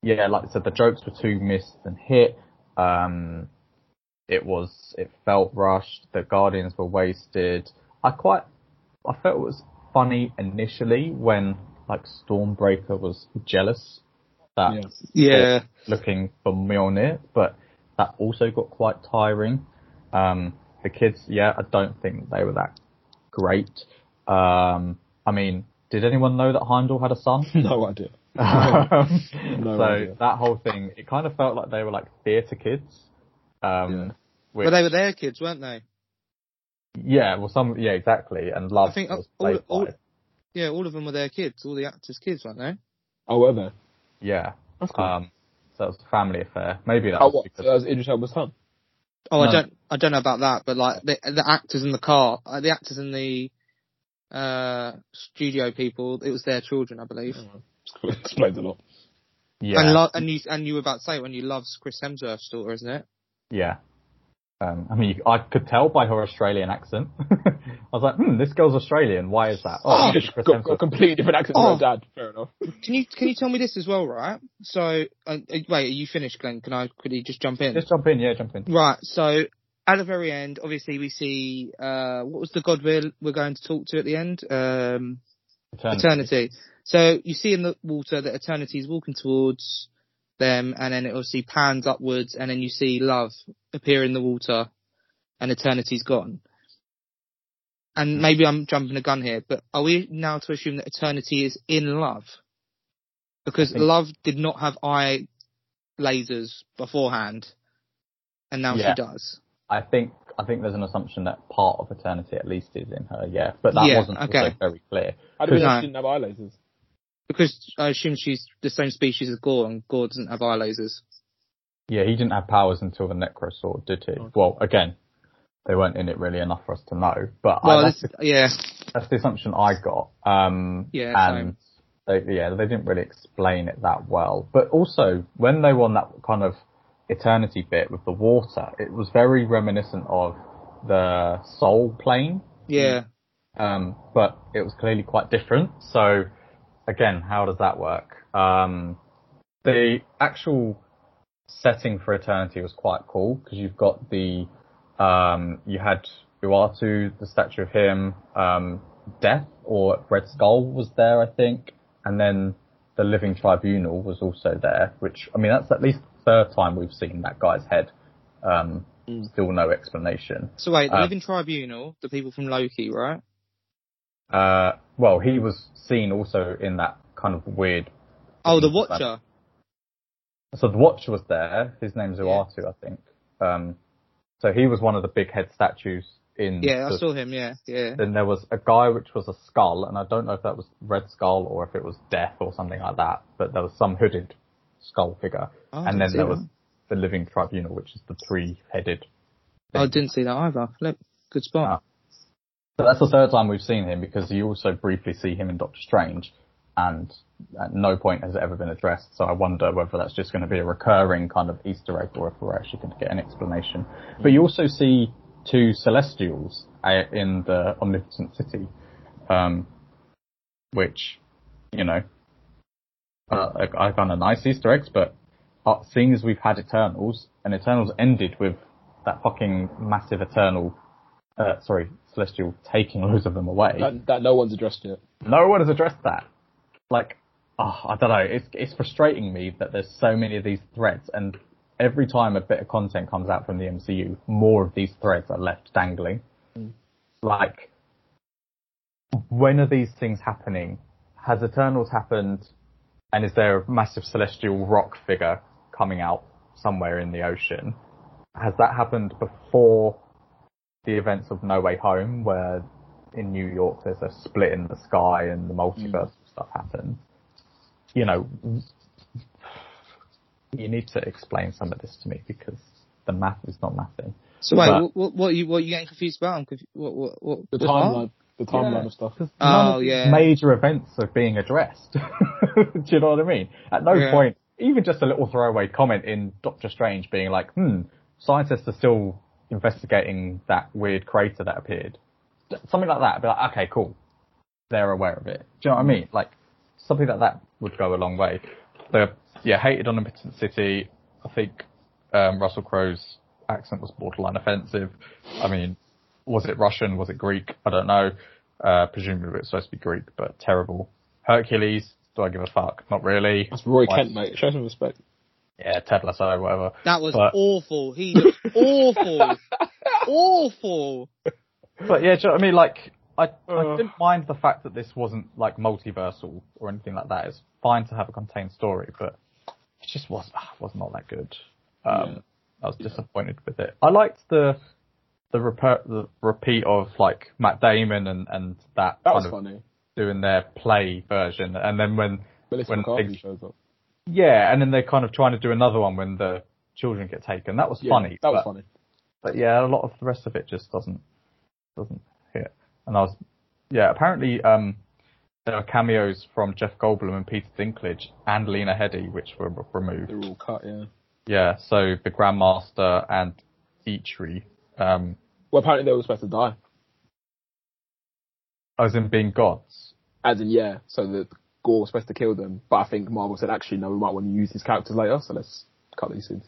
yeah, like I said, the jokes were too missed and hit. Um, it was, it felt rushed. The Guardians were wasted. I quite, I felt it was funny initially when like Stormbreaker was jealous that Yeah. Yeah. looking for Mjolnir, but that also got quite tiring. Um, the kids, yeah, I don't think they were that great. Um, I mean, did anyone know that Heimdall had a son? no idea. Um, No so idea. that whole thing, it kind of felt like they were like theatre kids. Um, Yeah. which, But they were their kids, weren't they? yeah, well, some, yeah, exactly. And Love I think was all, played all, by, yeah, all of them were their kids, all the actors' kids, weren't they? Oh, were they? Yeah. That's cool. Um, so it was a family affair. Maybe that oh, was what? because That was Idris Elba's son. Oh, I don't, I don't know about that, but like the the actors in the car, uh, the actors in the uh studio people, it was their children, I believe. Explains a lot. yeah. And lo- and you and you were about to say when you loves Chris Hemsworth's daughter, isn't it? Yeah. Um, I mean, I could tell by her Australian accent. I was like, hmm, this girl's Australian. Why is that? Oh, it's Just Chris got, got a completely different accent Oh. to her dad. Fair enough. Can you can you tell me this as well, right? So, uh, uh, wait, are you finished, Glenn? Can I quickly just jump in? Just jump in, yeah, jump in. Right. So, at the very end, obviously, we see uh, what was the god we're we're going to talk to at the end? Um, Eternity. eternity. So you see in the water that eternity is walking towards them, and then it obviously pans upwards, and then you see love appear in the water, and eternity's gone. And hmm. maybe I'm jumping the gun here, but are we now to assume that eternity is in love? Because think- love did not have eye lasers beforehand, and now Yeah. she does. I think I think there's an assumption that part of eternity at least is in her, yeah. But that Yeah, wasn't okay. also very clear. I didn't know No. she didn't have eye lasers. Because I assume she's the same species as Gorr, and Gorr doesn't have eye lasers. Yeah, he didn't have powers until the Necro Sword, did he? Okay. Well, again, they weren't in it really enough for us to know. But Well, I, that's, this, yeah, that's the assumption I got. Um, Yeah, and they, yeah, they didn't really explain it that well. But also, when they were on that kind of eternity bit with the water, it was very reminiscent of the Soul plane. yeah. um, but it was clearly quite different. So again, how does that work? Um, the actual setting for Eternity was quite cool because you've got the um, you had Uatu, the statue of him, um, Death or Red Skull was there, I think, and then the Living Tribunal was also there. Which I mean, that's at least the third time we've seen that guy's head. Um, Mm. Still no explanation. So wait, the Uh, Living Tribunal, the people from Loki, right? Uh, well, he was seen also in that kind of weird. Oh, the Watcher. So the Watcher was there. His name's Uatu, I think. Um, so he was one of the big head statues in. Yeah, I saw him. Yeah, yeah. Then there was a guy which was a skull, and I don't know if that was Red Skull or if it was Death or something like that. But there was some hooded skull figure, Oh, and then there that. was the Living Tribunal, which is the three-headed. I didn't see that either. Look, good spot. So that's the third time we've seen him because you also briefly see him in Doctor Strange, and at no point has it ever been addressed. So I wonder whether that's just going to be a recurring kind of Easter egg, or if we're actually going to get an explanation. But you also see two Celestials uh, in the Omnipotent City, um, which you know uh, are kind of nice Easter eggs. But uh, seeing as we've had Eternals, and Eternals ended with that fucking massive Eternal uh, sorry, Celestial taking loads of them away. That, that no one's addressed yet. no one has addressed that. Like, oh, I don't know. It's it's frustrating me that there's so many of these threads, and every time a bit of content comes out from the MCU, more of these threads are left dangling. Like, when are these things happening? Has Eternals happened? And is there a massive celestial rock figure coming out somewhere in the ocean? Has that happened before the events of No Way Home, where in New York there's a split in the sky and the multiverse stuff happens? You know, you need to explain some of this to me because the math is not mathing. So wait, But- what, what, what are you what are you getting confused about? I'm confu- what, what, what, The timeline, the timeline Yeah. of stuff. Because Oh, of yeah. major events are being addressed. Do you know what I mean? At no Yeah. point, even just a little throwaway comment in Doctor Strange being like, hmm, scientists are still investigating that weird crater that appeared. Something like that. Be like, okay, cool. They're aware of it. Do you know what I mean? Like, something like that would go a long way. The, yeah, hated on Omnipotent City. I think, um, Russell Crowe's accent was borderline offensive. I mean, was it Russian? Was it Greek? I don't know. Uh, presumably it's supposed to be Greek, but terrible. Hercules, do I give a fuck? Not really. That's Roy Why- Kent, mate. Show some respect. Yeah, Ted Lasso, whatever. That was But- awful. He looked awful, awful. But yeah, do you know what I mean? Like, I, I Uh. didn't mind the fact that this wasn't like multiversal or anything like that. It's fine to have a contained story, but it just was ah, was not that good. Um, Yeah. I was disappointed with it. I liked the the, reper- the repeat of like Matt Damon and and that, That kind was of funny. doing their play version, and then when Melissa when McCarthy things- shows up. Yeah, and then they're kind of trying to do another one when the children get taken. That was Yeah, funny. That was but- funny. but yeah, a lot of the rest of it just doesn't doesn't hit. And I was yeah, apparently um there are cameos from Jeff Goldblum and Peter Dinklage and Lena Headey which were removed. They were all cut, yeah. Yeah, so the Grandmaster and Eitri. Um Well, apparently they were supposed to die. As in being gods. As in, yeah, so that Gorr was supposed to kill them, but I think Marvel said, actually, no, we might want to use these characters later, so let's cut these scenes.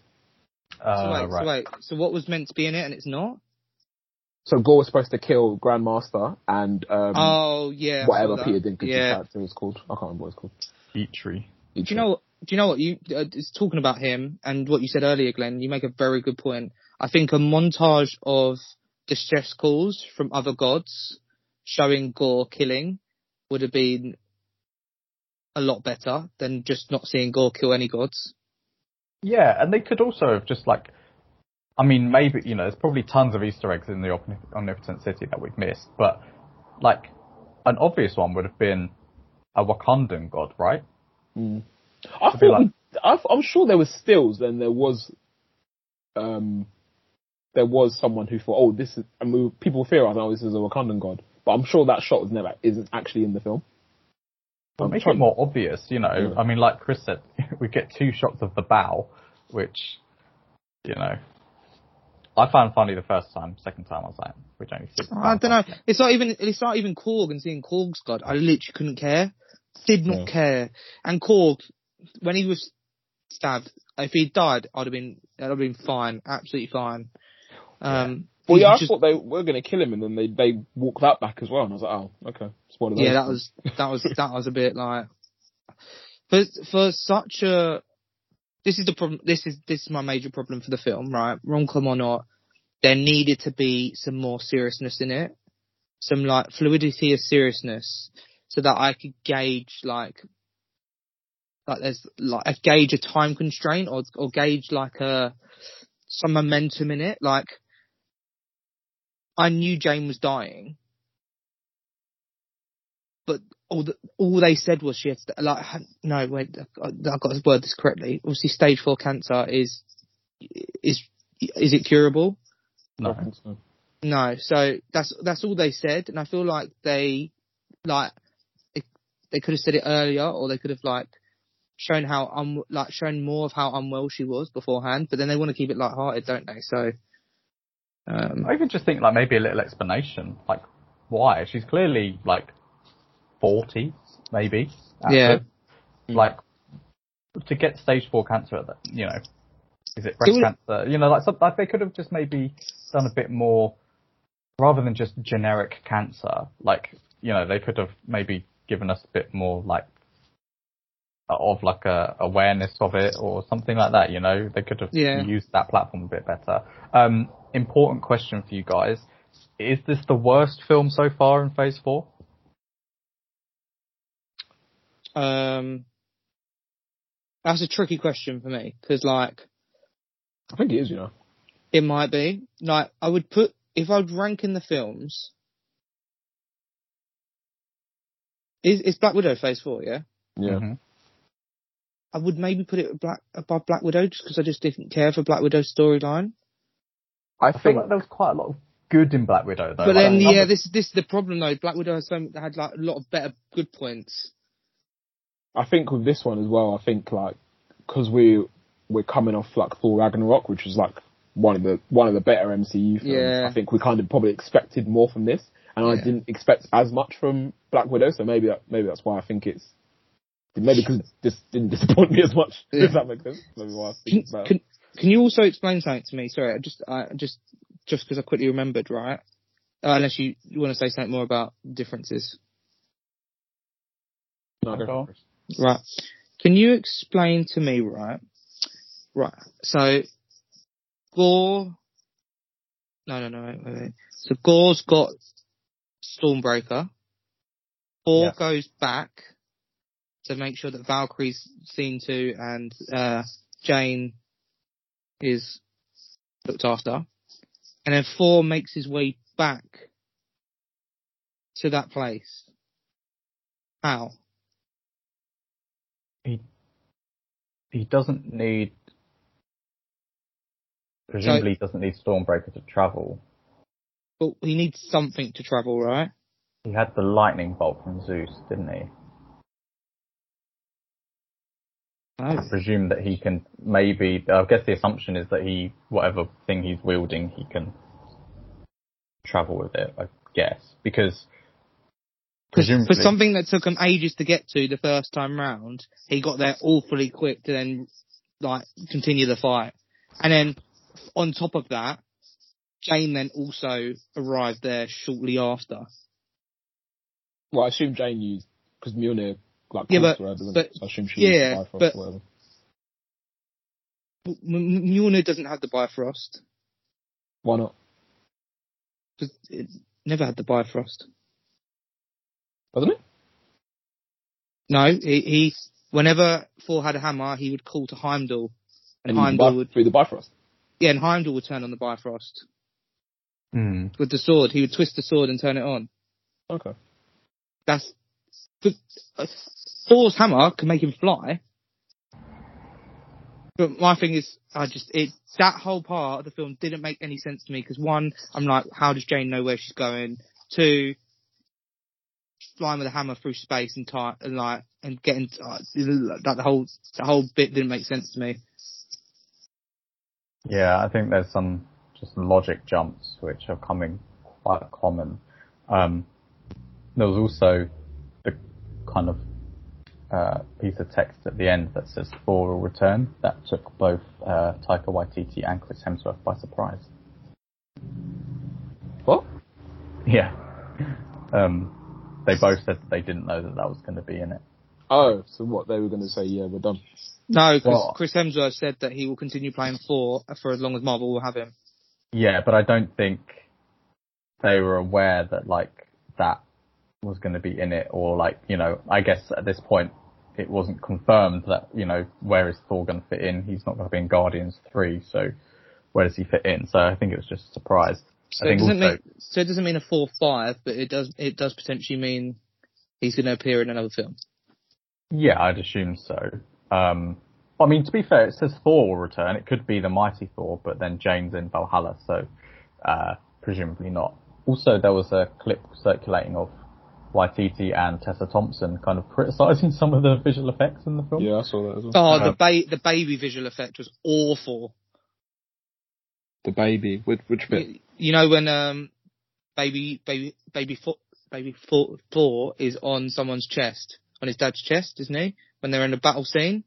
Uh, so wait, right. so wait, so what was meant to be in it and it's not? So Gorr was supposed to kill Grandmaster and um, oh yeah, I saw whatever that. Peter Dinklage's Yeah. character was called. I can't remember what it's called. Eitri. Do you know? what- Do you know what you? Uh, it's talking about him and what you said earlier, Glenn. You make a very good point. I think a montage of distress calls from other gods showing Gorr killing would have been a lot better than just not seeing Gorr kill any gods. Yeah, and they could also have just like, I mean, maybe you know, there's probably tons of Easter eggs in the Omnip- Omnipotent City that we've missed, but like, an obvious one would have been a Wakandan god, right? Mm. I To be thought like- we, I, I'm sure there was stills, and there was, um, there was someone who thought, oh, this is, and we, people theorized, oh, this is a Wakandan god, but I'm sure that shot was never isn't actually in the film. I'm make it more obvious, you know. Yeah. I mean, like Chris said, we get two shots of the bow, which, you know, I found funny the first time. Second time, I was like, we don't need to I don't know. It's not even. It's not even Korg and seeing Korg's god. I literally couldn't care. Did not Yeah. care. And Korg, when he was stabbed, if he died, I'd have been. I'd have been fine. Absolutely fine. Um. Well, yeah, I just- thought they were going to kill him, and then they they walked that back as well, and I was like, oh, okay, it's one of those. Yeah, that was that was that was a bit like for for such a. This is the problem. This is this is my major problem for the film, right? Rom-com or not, there needed to be some more seriousness in it, some like fluidity of seriousness, so that I could gauge like like there's like a gauge a time constraint or or gauge like a some momentum in it. Like I knew Jane was dying, but all the, all they said was she had st- like no wait I I got to word this correctly. Obviously, stage four cancer is is is it curable? No. I so. No. So that's that's all they said, and I feel like they like it, they could have said it earlier, or they could have like shown how un like shown more of how unwell she was beforehand. But then they want to keep it light-hearted, don't they? So. Um, I even just think like maybe a little explanation, like why she's clearly like forty, maybe. Yeah. Like to get stage four cancer, at the, you know, is it breast It was- cancer? You know, like, some, like they could have just maybe done a bit more, rather than just generic cancer. Like you know, they could have maybe given us a bit more like of like a awareness of it or something like that. You know, they could have Yeah. used that platform a bit better. Um, important question for you guys: Is this the worst film so far in Phase Four? Um, that's a tricky question for me because, like, I think it is, you know. it might be like I would put if I'd rank in the films. Is is Black Widow Phase Four? Yeah, Yeah. Mhm. I would maybe put it Black above Black Widow just because I just didn't care for Black Widow's storyline. I I think like there was quite a lot of good in Black Widow, though. but like, then, yeah, this this is the problem though. Black Widow has so had like a lot of better good points. I think with this one as well, I think like because we we're coming off like Thor Ragnarok, which was like one of the one of the better MCU films. Yeah. I think we kind of probably expected more from this, and I didn't expect as much from Black Widow. So maybe that maybe that's why I think it's maybe because this didn't disappoint me as much. Yeah. If that makes sense. Maybe why I think Can, can can you also explain something to me? Sorry, I just I just just because I quickly remembered, right? Uh, unless you, you want to say something more about differences. No, go Go on. for it. Right. Can you explain to me, right? Right. So, Gorr. No, no, no, wait, wait, wait. So Gorr's got Stormbreaker. Thor Yeah. goes back to make sure that Valkyrie's seen to and uh, Jane is looked after. And then Thor makes his way back to that place. How? he he doesn't need presumably he doesn't need Stormbreaker to travel. But he needs something to travel, right? He had the lightning bolt from Zeus, didn't he? I presume that he can maybe. I guess the assumption is that he, whatever thing he's wielding, he can travel with it. I guess because Because for something that took him ages to get to the first time round, he got there awfully quick to then like continue the fight. And then on top of that, Jane then also arrived there shortly after. Well, I assume Jane used because Mjolnir like Yeah, called but- to her, doesn't but- So I assume she yeah, used Bifrost but- or. M- M- Mjolnir doesn't have the Bifrost. Why not? 'cause It never had the Bifrost. Doesn't it? No, he, he whenever Thor had a hammer, he would call to Heimdall, and, And used the Heimdall would through the Bifrost. yeah, and Heimdall would turn on the Bifrost Hmm. with the sword. He would twist the sword and turn it on. Okay. That's but, Thor's hammer can make him fly. But my thing is, I just it that whole part of the film didn't make any sense to me because one, I'm like, how does Jane know where she's going? Two, flying with a hammer through space and ti and like and getting uh, that the whole the whole bit didn't make sense to me. Yeah, I think there's some just logic jumps which are coming quite common. Um, there was also kind of uh, piece of text at the end that says Thor will return that took both uh, Taika Waititi and Chris Hemsworth by surprise. What? Yeah. Um, they both said that they didn't know that that was going to be in it. Oh, so what they were going to say? Yeah, we're done. No, because Well- Chris Hemsworth said that he will continue playing Thor for as long as Marvel will have him. Yeah, but I don't think they were aware that like that was going to be in it, or like you know, I guess at this point it wasn't confirmed that you know where is Thor going to fit in. He's not going to be in Guardians three, so where does he fit in? So I think it was just a surprise. So it doesn't also, mean so it doesn't mean a four five, but it does it does potentially mean he's going to appear in another film. yeah, I'd assume so. Um, I mean, to be fair, it says Thor will return. It could be the mighty Thor, but then Jane's in Valhalla, so uh, presumably not. Also, there was a clip circulating of Waititi and Tessa Thompson kind of criticising some of the visual effects in the film. Yeah, I saw that as well. Oh, the ba- the baby visual effect was awful. The baby. Which, which bit? You, you know when um baby baby baby Thor, baby Thor, Thor is on someone's chest, on his dad's chest, isn't he? When they're in a battle scene,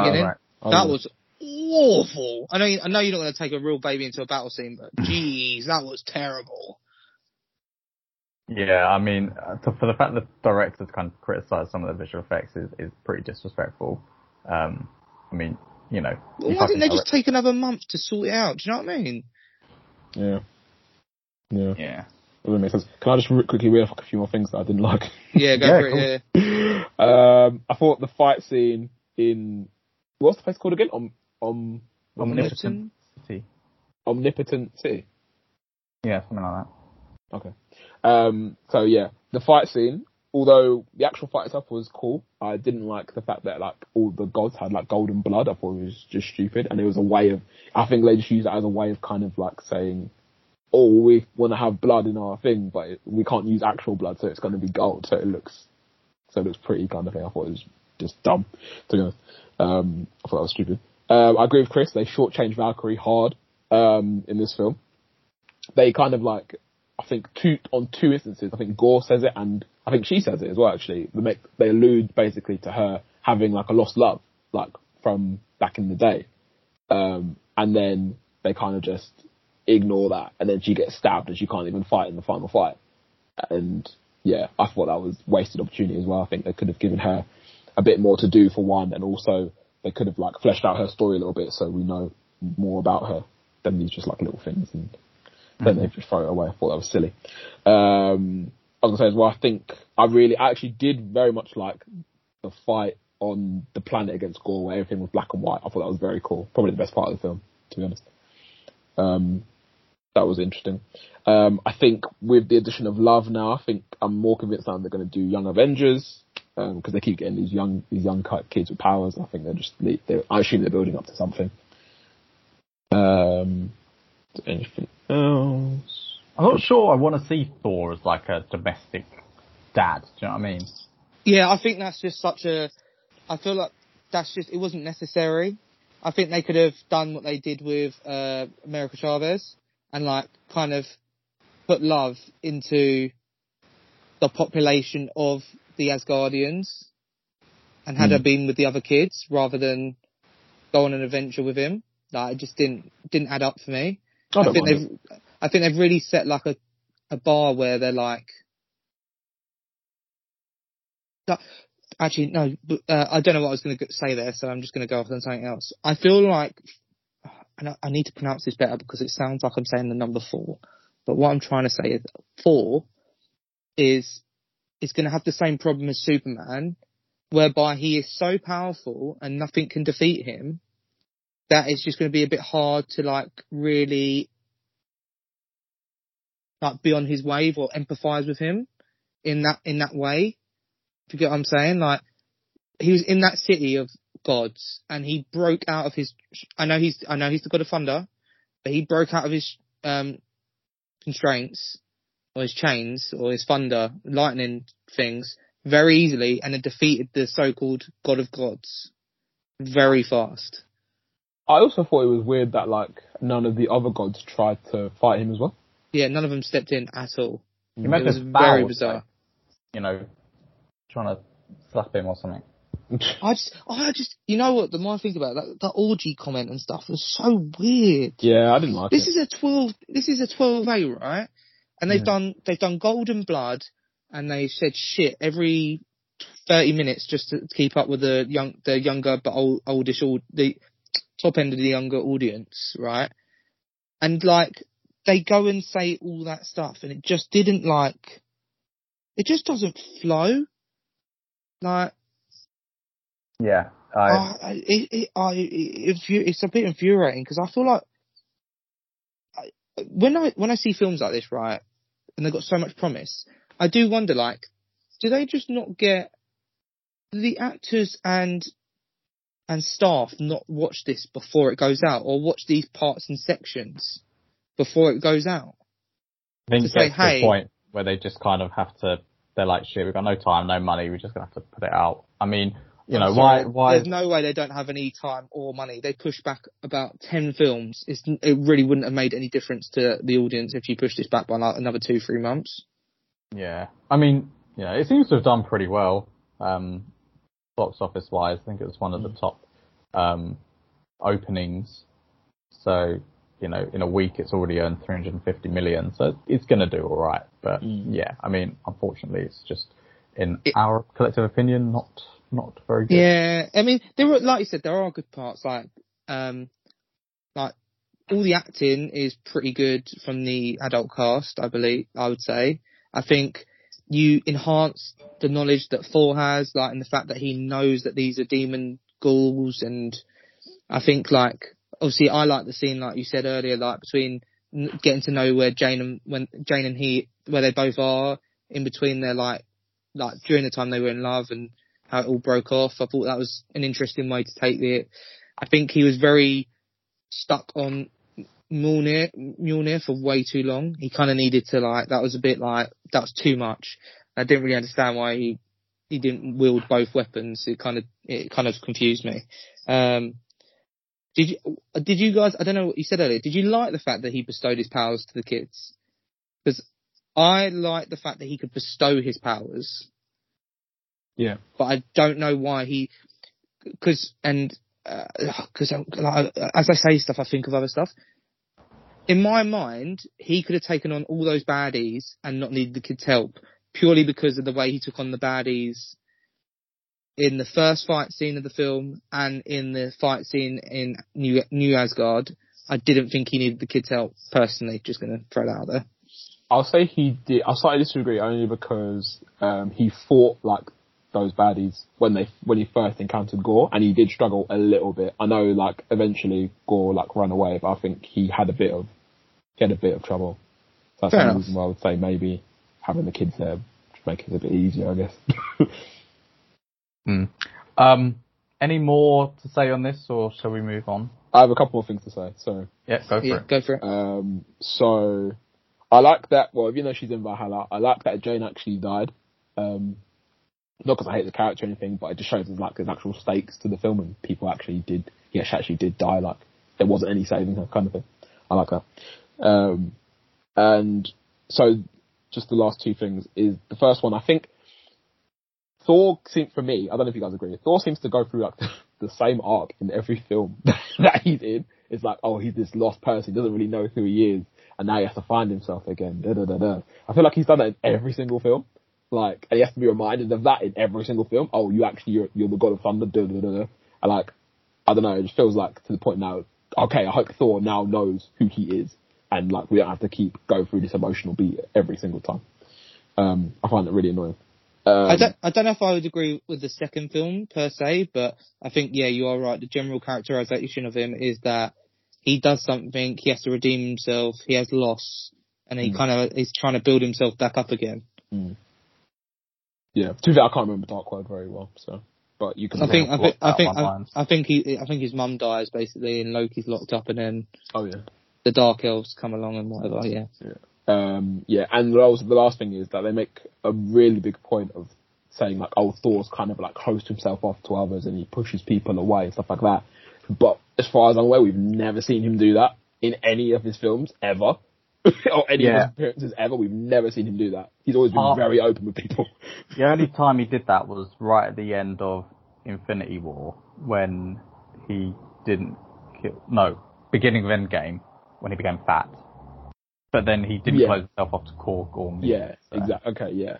beginning? right. Oh, that was awful. I know you, I know you're not going to take a real baby into a battle scene, but jeez, that was terrible. Yeah, I mean, uh, to, for the fact that the directors kind of criticised some of the visual effects is, is pretty disrespectful. Um, I mean, you know, Why didn't they direct- just take another month to sort it out? Do you know what I mean? Yeah. Yeah. Yeah. That makes sense. Can I just re- quickly read off a few more things that I didn't like? Yeah, go Yeah, for it. cool. Yeah. um, I thought the fight scene in what's the place called again? Om, om, Omnipotent City. omnipotent city. Yeah, something like that. Okay. Um, so yeah, the fight scene, although the actual fight itself was cool, I didn't like the fact that like all the gods had like golden blood. I thought it was just stupid, and it was a way of. I think they just used it as a way of kind of like saying, "Oh, we want to have blood in our thing, but we can't use actual blood, so it's going to be gold." So it looks, so it looks pretty kind of thing. I thought it was just dumb. To be honest, um, I thought that was stupid. Um, I agree with Chris. They shortchanged Valkyrie hard um, in this film. They kind of like think two on two instances. I think Gorr says it, and I think she says it as well. Actually, they they allude basically to her having like a lost love, like from back in the day, um, and then they kind of just ignore that, and then she gets stabbed, and she can't even fight in the final fight. And yeah, I thought that was wasted opportunity as well. I think they could have given her a bit more to do for one, and also they could have like fleshed out her story a little bit so we know more about her than these just like little things and then they just throw it away. I thought that was silly. Um, I was gonna say as well. I think I really, I actually did very much like the fight on the planet against Gorr, where everything was black and white. I thought that was very cool. Probably the best part of the film, to be honest. Um, that was interesting. Um, I think with the addition of Love now, I think I'm more convinced now they're going to do Young Avengers because they keep getting these young these young kids with powers. I think they're just they, I assume they're building up to something. Um, anything else? I'm not sure I want to see Thor as like a domestic dad. Do you know what I mean? Yeah, I think that's just such a. I feel like that's just it wasn't necessary. I think they could have done what they did with uh, America Chavez and like kind of put love into the population of the Asgardians and had her been with the other kids rather than go on an adventure with him. Like it just didn't didn't add up for me. I I think they've I think they've really set like a a bar where they're like that- actually no uh, I don't know what I was going to say there so I'm just going to go off on something else. I feel like and I, I need to pronounce this better because it sounds like I'm saying the number 4 but what I'm trying to say is Thor is is going to have the same problem as Superman whereby he is so powerful and nothing can defeat him that it's just going to be a bit hard to like really like be on his wave or empathize with him in that in that way. If you get what I'm saying, like he was in that city of gods and he broke out of his. I know he's I know he's the god of thunder, but he broke out of his um constraints or his chains or his thunder lightning things very easily and had defeated the so-called god of gods very fast. I also thought it was weird that like none of the other gods tried to fight him as well. Yeah, none of them stepped in at all. You It was very bizarre. like, you know, trying to slap him or something. I just, I just, you know what? The more I think about it, that, that orgy comment and stuff was so weird. yeah, I didn't like it. This is a twelve. This is a twelve A, right? And they've Mm. done, they've done Golden Blood, and they said shit every thirty minutes just to keep up with the young, the younger but old, oldish, old, the top end of the younger audience, right? And like, they go and say all that stuff, and it just didn't like, it just doesn't flow. Like, Yeah, I, I, it, it, I, it, it's a bit infuriating because I feel like I, when I when I see films like this, right, and they've got so much promise, I do wonder, like, do they just not get the actors and and staff not watch this before it goes out, or watch these parts and sections before it goes out? I think to say, to hey- the point where they just kind of have to. They're like, shit, we've got no time, no money. We're just gonna have to put it out. I mean, you know, why? Why? There's no way they don't have any time or money. They push back about ten films. It's, it really wouldn't have made any difference to the audience if you pushed this back by like another two, three months. Yeah, I mean, you know, it seems to have done pretty well, um, box office wise. I think it was one of the top um, openings. So, you know, in a week, it's already earned 350 million. So it's going to do all right. But Mm. yeah, I mean, unfortunately, it's just in It- our collective opinion, not not very good. Yeah, I mean, there were, like you said, there are good parts. Like, um, like all the acting is pretty good from the adult cast. I believe, I would say. I think you enhance the knowledge that Thor has, like, and the fact that he knows that these are demon ghouls, and I think, like, obviously, I like the scene, like you said earlier, like between getting to know where Jane and when Jane and he, where they both are in between their like, like during the time they were in love and how it all broke off. I thought that was an interesting way to take it. I think he was very stuck on Mjolnir, Mjolnir for way too long. He kind of needed to like, that was a bit like, that was too much. I didn't really understand why he, he didn't wield both weapons. It kind of, it kind of confused me. Um, did you, did you guys, I don't know what you said earlier, did you like the fact that he bestowed his powers to the kids? Because I like the fact that he could bestow his powers Yeah. but I don't know why he, because and because like, as I say stuff, I think of other stuff. In my mind, he could have taken on all those baddies and not needed the kids' help purely because of the way he took on the baddies in the first fight scene of the film and in the fight scene in New New Asgard. I didn't think he needed the kids' help personally. Just gonna throw that out there. I'll say he did. I'll slightly disagree only because um, he fought like those baddies when they when he first encountered Gorr, and he did struggle a little bit. I know, like eventually Gorr like ran away, but I think he had a bit of he had a bit of trouble. So that's Fair the reason why I would say maybe having the kids there should make it a bit easier, I guess. Um, any more to say on this, or shall we move on? I have a couple more things to say. So, Yeah, go for Yeah, it. go for it. um, so I like that. Well, you know she's in Valhalla, I like that Jane actually died. Um, not because I hate the character or anything, but it just shows there's like there's actual stakes to the film, and people actually did. Yeah, she actually did die. Like there wasn't any saving her, kind of thing. I like that. Um, and so just the last two things is the first one. I think Thor seems for me. I don't know if you guys agree. Thor seems to go through like the same arc in every film that he's in. It's like, oh, he's this lost person. He doesn't really know who he is, and now he has to find himself again. Da, da, da. I feel like he's done that in every single film. Like, and he has to be reminded of that in every single film. Oh, you actually, you're, you're the god of thunder. Da, da, da, da. And like, I don't know. It just feels like to the point now. Okay, I hope Thor now knows who he is, and like we don't have to keep going through this emotional beat every single time. Um, I find it really annoying. Um, I don't, I don't know if I would agree with the second film per se, but I think, yeah, you are right. The general characterization of him is that he does something, he has to redeem himself, he has loss, and he Mm. kind of is trying to build himself back up again. Yeah, to be fair, I can't remember Dark World very well, so but you can. I think, I think, I think, I. I think he, I think his mum dies basically, and Loki's locked up, and then oh yeah. the Dark Elves come along and whatever. Yeah, Um, yeah, and the last, the last thing is that they make a really big point of saying like, oh, Thor's kind of like closed himself off to others and he pushes people away and stuff like that. But as far as I'm aware, we've never seen him do that in any of his films ever. or any of his appearances ever. We've never seen him do that. He's always been Uh, very open with people. The only time he did that was right at the end of Infinity War when he didn't kill. No, beginning of Endgame when he became fat. But then he didn't Yeah. close himself off to Korg or me. Yeah, so- exactly. Okay, yeah,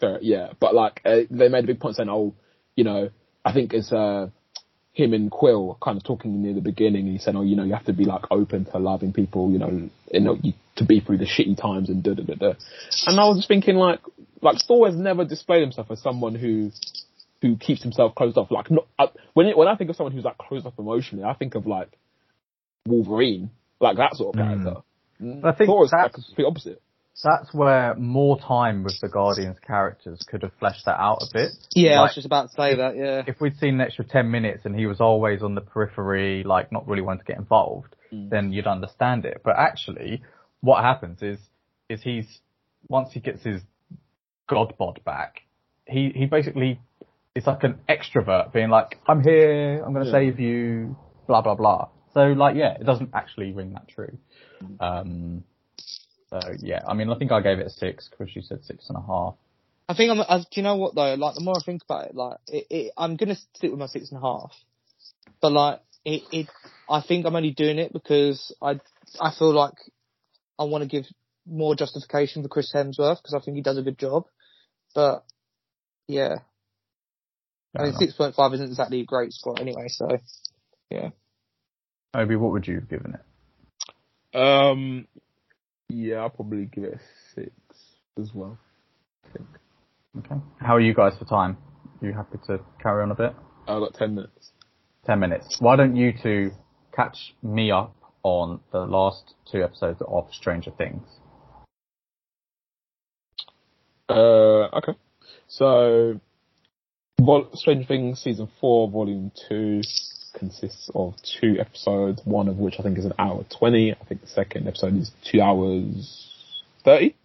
fair. Yeah, but like uh, they made a big point saying, oh, you know, I think it's uh, him and Quill kind of talking near the beginning, and he said, oh, you know, you have to be like open to loving people, you know, you know, you, to be through the shitty times and da da da da. And I was just thinking, like, like Thor has never displayed himself as someone who who keeps himself closed off. Like, not, uh, when it, when I think of someone who's like closed off emotionally, I think of like Wolverine, like that sort of Mm. character. I think Thor is like that's- the opposite. That's where more time with the Guardians characters could have fleshed that out a bit. yeah. I was just about to say that. Yeah, if we'd seen an extra 10 minutes and he was always on the periphery, like not really wanting to get involved, Mm. then you'd understand it. But actually, what happens is, is he's, once he gets his god bod back, he, he basically, it's like an extrovert being like, I'm here, I'm gonna Yeah. save you, blah, blah, blah. So like, yeah, it doesn't actually ring that true. Mm. Um, so yeah, I mean, I think I gave it a six, because you said six and a half. I think I'm. I, do you know what though? Like the more I think about it, like it, it, I'm gonna stick with my six and a half. But like it, it, I think I'm only doing it because I, I feel like I want to give more justification for Chris Hemsworth because I think he does a good job. But yeah, I mean six point five isn't exactly a great score anyway. So yeah. Obi, what would you have given it? Um, yeah, I'll probably give it a six as well. I think. Okay. How are you guys for time? Are You happy to carry on a bit? I've got ten minutes. Ten minutes. Why don't you two catch me up on the last two episodes of Stranger Things? Uh, okay. So, Stranger Things season four, volume two, consists of two episodes. One of which I think is an hour twenty. I think the second episode is two hours thirty.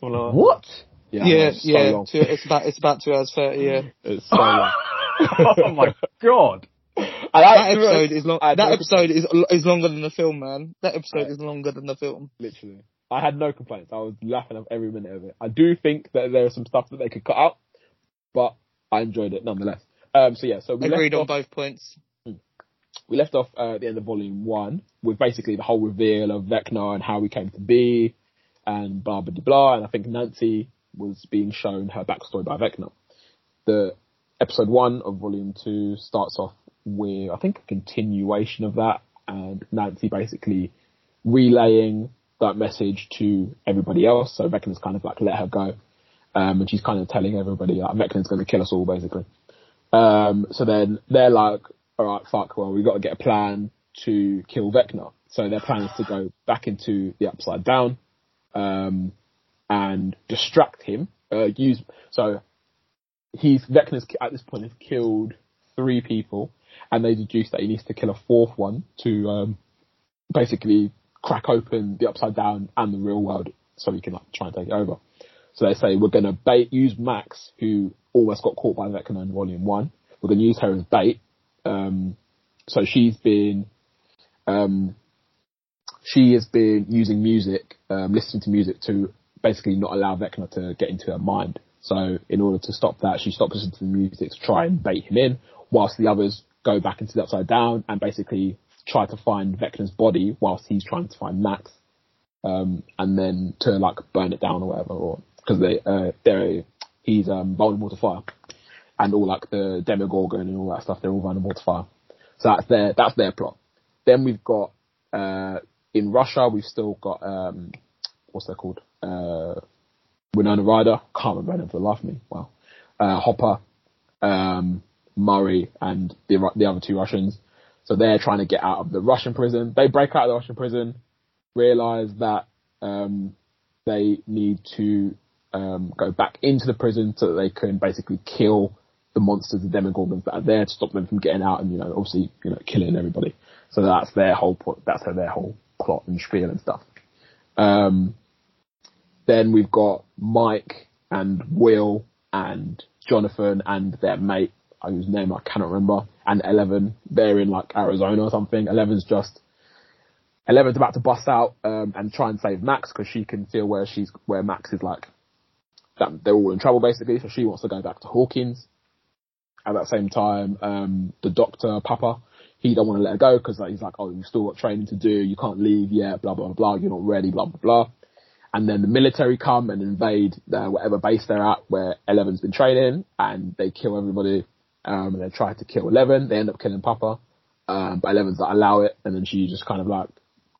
What? Yeah, yeah, it's so yeah, long. two, it's about it's about two hours thirty. Yeah, It's so long. oh my god. And I- that episode is long. I That no episode is is longer than the film, man. That episode is longer than the film. literally. I had no complaints. I was laughing at every minute of it. I do think that there is some stuff that they could cut out, but I enjoyed it nonetheless. Um, so yeah, so we Agreed left on off, both points. We left off uh, at the end of volume one with basically the whole reveal of Vecna and how he came to be, and blah blah blah. and I think Nancy was being shown her backstory by Vecna. The episode one of volume two starts off with I think a continuation of that, and Nancy basically relaying that message to everybody else. So Vecna's kind of like let her go. Um, and she's kind of telling everybody like Vecna's going to kill us all basically. Um, so then they're like, all right, fuck, well, we've got to get a plan to kill Vecna. So their plan is to go back into the upside down, um, and distract him, uh, use, so he's, Vecna's at this point has killed three people and they deduce that he needs to kill a fourth one to, um, basically crack open the upside down and the real world so he can like try and take it over. So they say we're gonna bait use Max, who almost got caught by Vecna in volume one. We're gonna use her as bait. Um, so she's been, um, she has been using music, um, listening to music to basically not allow Vecna to get into her mind. So in order to stop that, she stops listening to the music to try and bait him in, whilst the others go back into the upside down and basically try to find Vecna's body whilst he's trying to find Max, um, and then to like burn it down or whatever, or because they uh, they're he's um, vulnerable to fire, and all like the Demogorgon and all that stuff, they're all vulnerable to fire. So that's their that's their plot. Then we've got uh, in Russia, we've still got um, what's that called? Uh, Winona Ryder. Can't remember for the life of me. Wow. Uh, Hopper, um, Murray, and the the other two Russians. So they're trying to get out of the Russian prison. They break out of the Russian prison, realize that um, they need to um, go back into the prison so that they can basically kill the monsters, the demogorgons that are there to stop them from getting out and, you know, obviously, you know, killing everybody. So that's their whole plot, that's their whole plot and spiel and stuff. Um, then we've got Mike and Will and Jonathan and their mate, whose name I cannot remember, and Eleven. They're in like Arizona or something. Eleven's just Eleven's about to bust out um, and try and save Max because she can feel where she's where Max is like that they're all in trouble basically. So she wants to go back to Hawkins. At that same time, um, the doctor Papa he don't want to let her go because like, he's like, oh, you've still got training to do. You can't leave yet. Blah blah blah. You're not ready. Blah blah blah. And then the military come and invade the, whatever base they're at where Eleven's been training, and they kill everybody. Um, and they try to kill Eleven. They end up killing Papa. Um, but Eleven's like, allow it, and then she just kind of like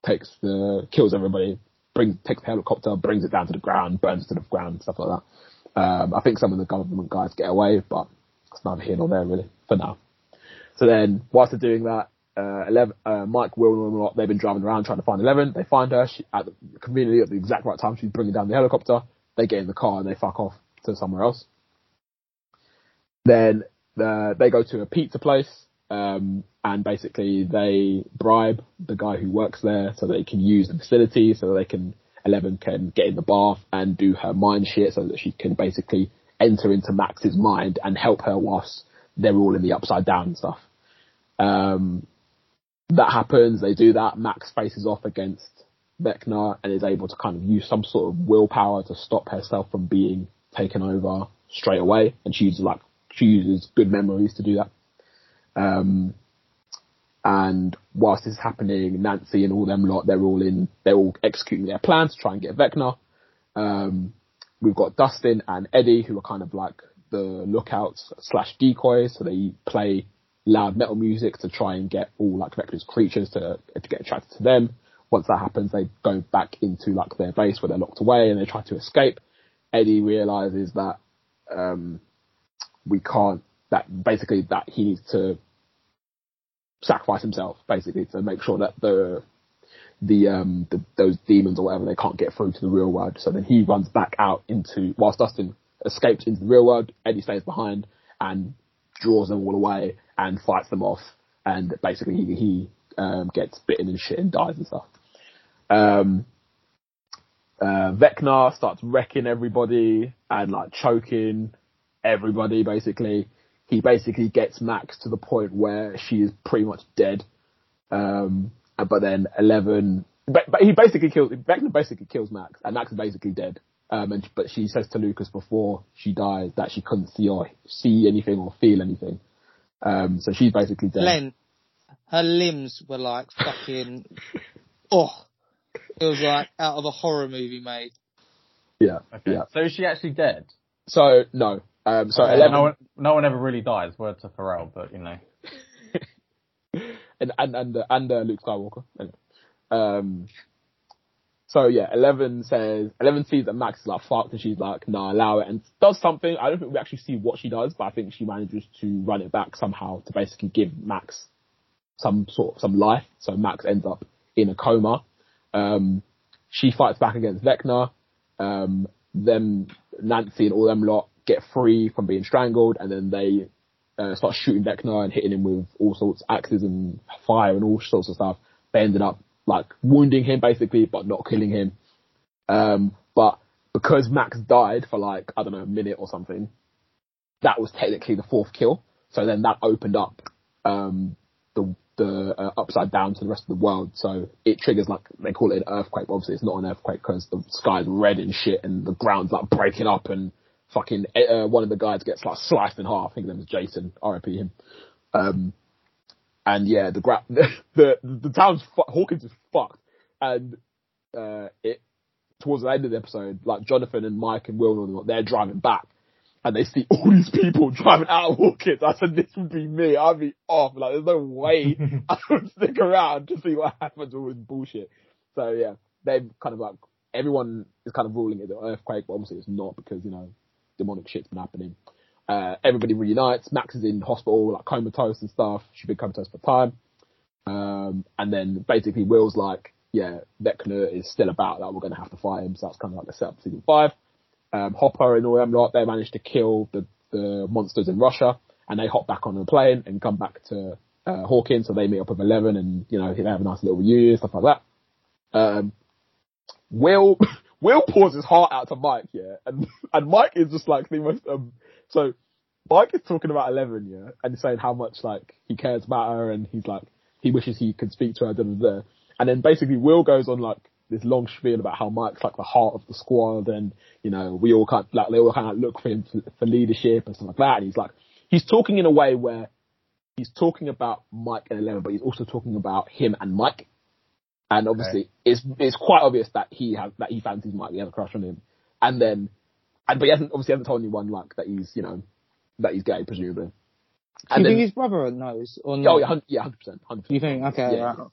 takes the kills everybody, bring takes the helicopter, brings it down to the ground, burns it to the ground, stuff like that. Um, I think some of the government guys get away, but it's neither here nor there really for now. So then, whilst they're doing that, uh, 11, uh, Mike, Will, and they've been driving around trying to find Eleven. They find her she, at the, conveniently at the exact right time. She's bringing down the helicopter. They get in the car and they fuck off to somewhere else. Then uh, they go to a pizza place, um, and basically they bribe the guy who works there so they can use the facility, so that they can Eleven can get in the bath and do her mind shit, so that she can basically enter into Max's mind and help her whilst they're all in the upside down and stuff. Um, that happens, they do that, Max faces off against Vecna and is able to kind of use some sort of willpower to stop herself from being taken over straight away, and she uses like she uses good memories to do that. Um, and whilst this is happening, Nancy and all them lot, they're all in, they're all executing their plan to try and get Vecna. Um, we've got Dustin and Eddie who are kind of like the lookouts slash decoys, so they play loud metal music to try and get all like reckless creatures to to get attracted to them. Once that happens, they go back into like their base where they're locked away and they try to escape. Eddie realizes that um, we can't. That basically that he needs to sacrifice himself basically to make sure that the the um the, those demons or whatever they can't get through to the real world. So then he runs back out into whilst Dustin escapes into the real world. Eddie stays behind and draws them all away and fights them off. And basically he, he um, gets bitten and shit and dies and stuff. Um, uh, Vecna starts wrecking everybody and like choking everybody basically. He basically gets Max to the point where she is pretty much dead. Um, but then Eleven, but, but he basically kills, Vecna basically kills Max and Max is basically dead. Um, and, but she says to Lucas before she dies that she couldn't see or see anything or feel anything. Um, so she's basically dead. Glenn, her limbs were like fucking, oh, it was like out of a horror movie, mate. Yeah. Okay. Yeah. So is she actually dead? So no. Um, so Okay, 11, no one, no one ever really dies. Word to Pharrell, but you know. And and and, and uh, Luke Skywalker. Anyway. Um, so yeah, Eleven says Eleven sees that Max is like fucked, and she's like, "Nah, allow it," and does something. I don't think we actually see what she does, but I think she manages to run it back somehow to basically give Max some sort of some life. So Max ends up in a coma. Um, she fights back against Vecna. Um, then Nancy and all them lot get free from being strangled, and then they uh, start shooting Vecna and hitting him with all sorts of axes and fire and all sorts of stuff. They ended up like wounding him basically, but not killing him. Um, but because Max died for like I don't know a minute or something, that was technically the fourth kill. So then that opened up um, the the uh, upside down to the rest of the world. So it triggers like they call it an earthquake. Obviously, it's not an earthquake because the sky's red and shit, and the ground's like breaking up, and fucking uh, one of the guys gets like sliced in half. I think his name was Jason. R.I.P. him. Um, and yeah, the gra- the the, the town's fu- Hawkins is fucked, and uh, it towards the end of the episode, like Jonathan and Mike and Will and all they're driving back, and they see all these people driving out of Hawkins. I said, this would be me. I'd be off. Like, there's no way I would stick around to see what happens with all this bullshit. So yeah, they've kind of like everyone is kind of ruling it an earthquake, but obviously it's not because you know demonic shit's been happening. Uh, everybody reunites. Max is in hospital, like comatose and stuff. She's been comatose for time. Um, and then basically Will's like, yeah, Vecna is still about that. We're going to have to fight him. So that's kind of like the setup season five. Um, Hopper and all them lot, they managed to kill the, the monsters in Russia and they hop back on a plane and come back to, uh, Hawkins. So they meet up with Eleven and, you know, they have a nice little reunion, stuff like that. Um, Will, Will pours his heart out to Mike, yeah, and, and Mike is just like the most, um, so Mike is talking about Eleven, yeah, and saying how much like he cares about her and he's like, he wishes he could speak to her, da da da. And then basically Will goes on like this long spiel about how Mike's like the heart of the squad and, you know, we all kind like, they all kind of look for him for, for leadership and stuff like that. And he's like, he's talking in a way where he's talking about Mike and Eleven, but he's also talking about him and Mike. And obviously, Okay. it's it's quite obvious that he has that he fancies Mike. He has a crush on him. And then, and but he hasn't obviously hasn't told anyone like that he's you know that he's gay presumably. Do you then, think his brother knows or not? oh yeah, yeah, hundred percent, hundred. You think? Okay, Yeah. right.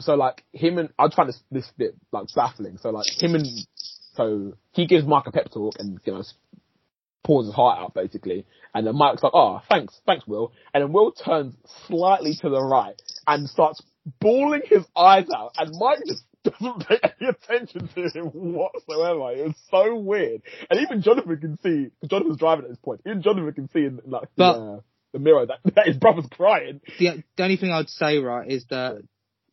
So like him and I just find this this bit like baffling. So like him and so he gives Mike a pep talk and you know pours his heart out basically, and then Mike's like, "Oh, thanks, thanks, Will," and then Will turns slightly to the right and starts bawling his eyes out, and Mike just doesn't pay any attention to him whatsoever. It was so weird, and even Jonathan can see. Jonathan's driving at this point. Even Jonathan can see in like But- the, uh, the mirror that, that his brother's crying. the, the only thing I'd say, right, is that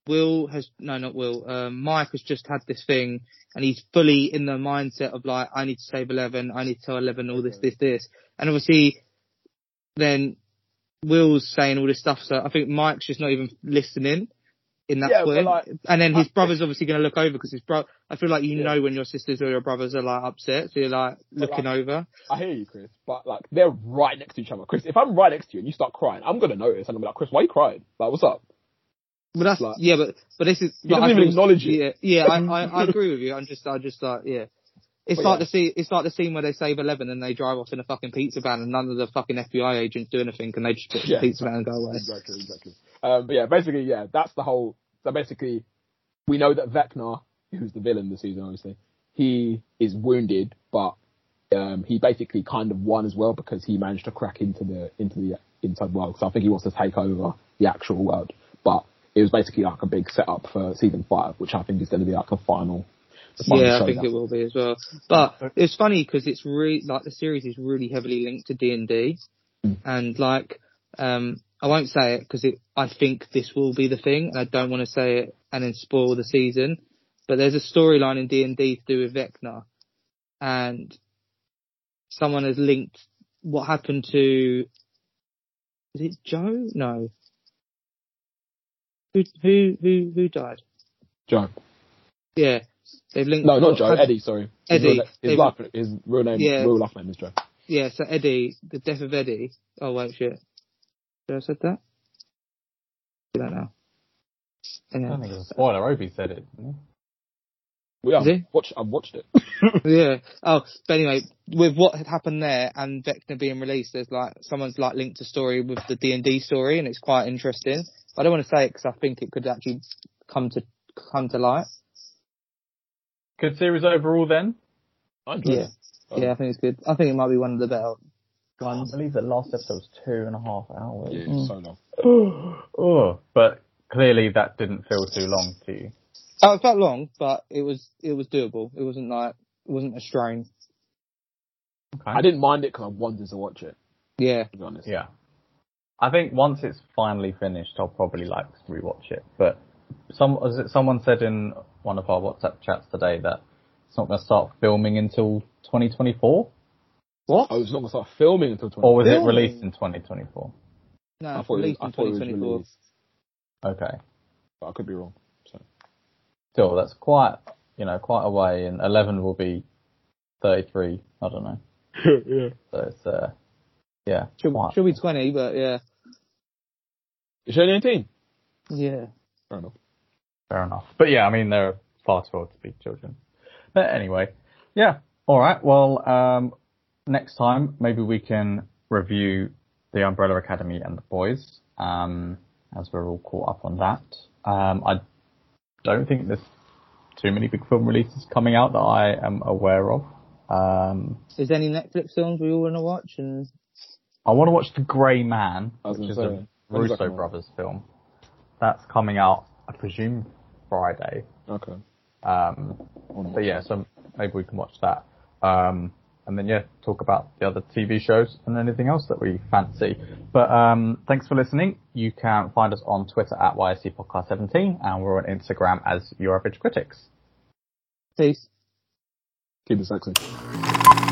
Will has, no, not Will, um, Mike has just had this thing and he's fully in the mindset of like, I need to save Eleven, I need to tell Eleven all this, this, this. And obviously, then Will's saying all this stuff, so I think Mike's just not even listening in that Yeah, point. like- and then his I- brother's obviously going to look over because his bro, I feel like you Yeah. know when your sisters or your brothers are like upset, so you're like looking like- over. I hear you, Chris, but like they're right next to each other. Chris, if I'm right next to you and you start crying, I'm gonna notice and I'm like, Chris, why are you crying? Like, what's up? But that's Like- yeah, but but this is. He like, doesn't I even acknowledge it. Yeah, yeah, I, I I agree with you. I'm just I just like yeah. It's But like yeah. the scene. It's like the scene where they save Eleven and they drive off in a fucking pizza van and none of the fucking FBI agents do anything and they just put Yeah, the pizza van and go away. Exactly, exactly. Um, but yeah, basically, yeah, that's the whole. So basically, we know that Vecna, who's the villain this season, obviously, he is wounded, but um, he basically kind of won as well because he managed to crack into the into the inside world. So I think he wants to take over the actual world, but it was basically like a big setup for season five, which I think is going to be like a final. Yeah, I think showdown. it will be as well. But it's funny because it's really like the series is really heavily linked to D and D, Mm. and like um I won't say it because it I think this will be the thing, and I don't want to say it and then spoil the season. But there's a storyline in D and D to do with Vecna, and someone has linked what happened to is it Joe? No. Who who who who died? Joe. Yeah, they've linked. No, not Joe. hap- Eddie. Sorry. His Eddie. real, his, life, his real name. Yeah. Real life name is Joe. Yeah, so Eddie, the death of Eddie. Oh wait, shit. Did I said that? I don't know. I Yeah. don't think it's a spoiler. Obi said it. didn't he? We have Is watched. I've watched it. yeah. Oh, but anyway, with what had happened there and Vecna being released, there's like someone's like linked a story with the D and D story, and it's quite interesting. I don't want to say it because I think it could actually come to come to light. Good series overall then. I Yeah. it. Oh. Yeah, I think it's good. I think it might be one of the better I believe that last episode was two and a half hours. Yeah, Mm. so long. oh, but clearly that didn't feel too long to you. Oh, it felt long, but it was it was doable. It wasn't like it wasn't a strain. Okay. I didn't mind it because I wanted to watch it. Yeah. To be honest. Yeah. I think once it's finally finished, I'll probably like to rewatch it. But some, as it, someone said in one of our WhatsApp chats today that it's not going to start filming until 2024, What? I was not gonna start filming until 20. or was it released in 2024? No, I it's thought, it was, released I in thought it 2024. released. Okay. But I could be wrong. So Still, that's quite, you know, quite a way, and 11 will be 33. I don't know. yeah. So it's, uh, yeah. Should, quite- should be 20, but yeah. Is she only 18? Yeah. Fair enough. Fair enough. But yeah, I mean, they're far too old to be children. But anyway, yeah. All right. Well, um, next time maybe we can review the Umbrella Academy and the boys, um, as we're all caught up on that. Um, I don't think there's too many big film releases coming out that I am aware of. Um, Is there any Netflix films we all want to watch? And I want to watch The Grey Man, I which is gonna a say, when's that Russo come out? brothers film. That's coming out, I presume, Friday. Okay. Um, But yeah, so maybe we can watch that. Um, and then yeah, talk about the other TV shows and anything else that we fancy. But um, thanks for listening. You can find us on Twitter at YAC Podcast 17 and we're on Instagram as Your Average Critics. peace. Keep it sexy.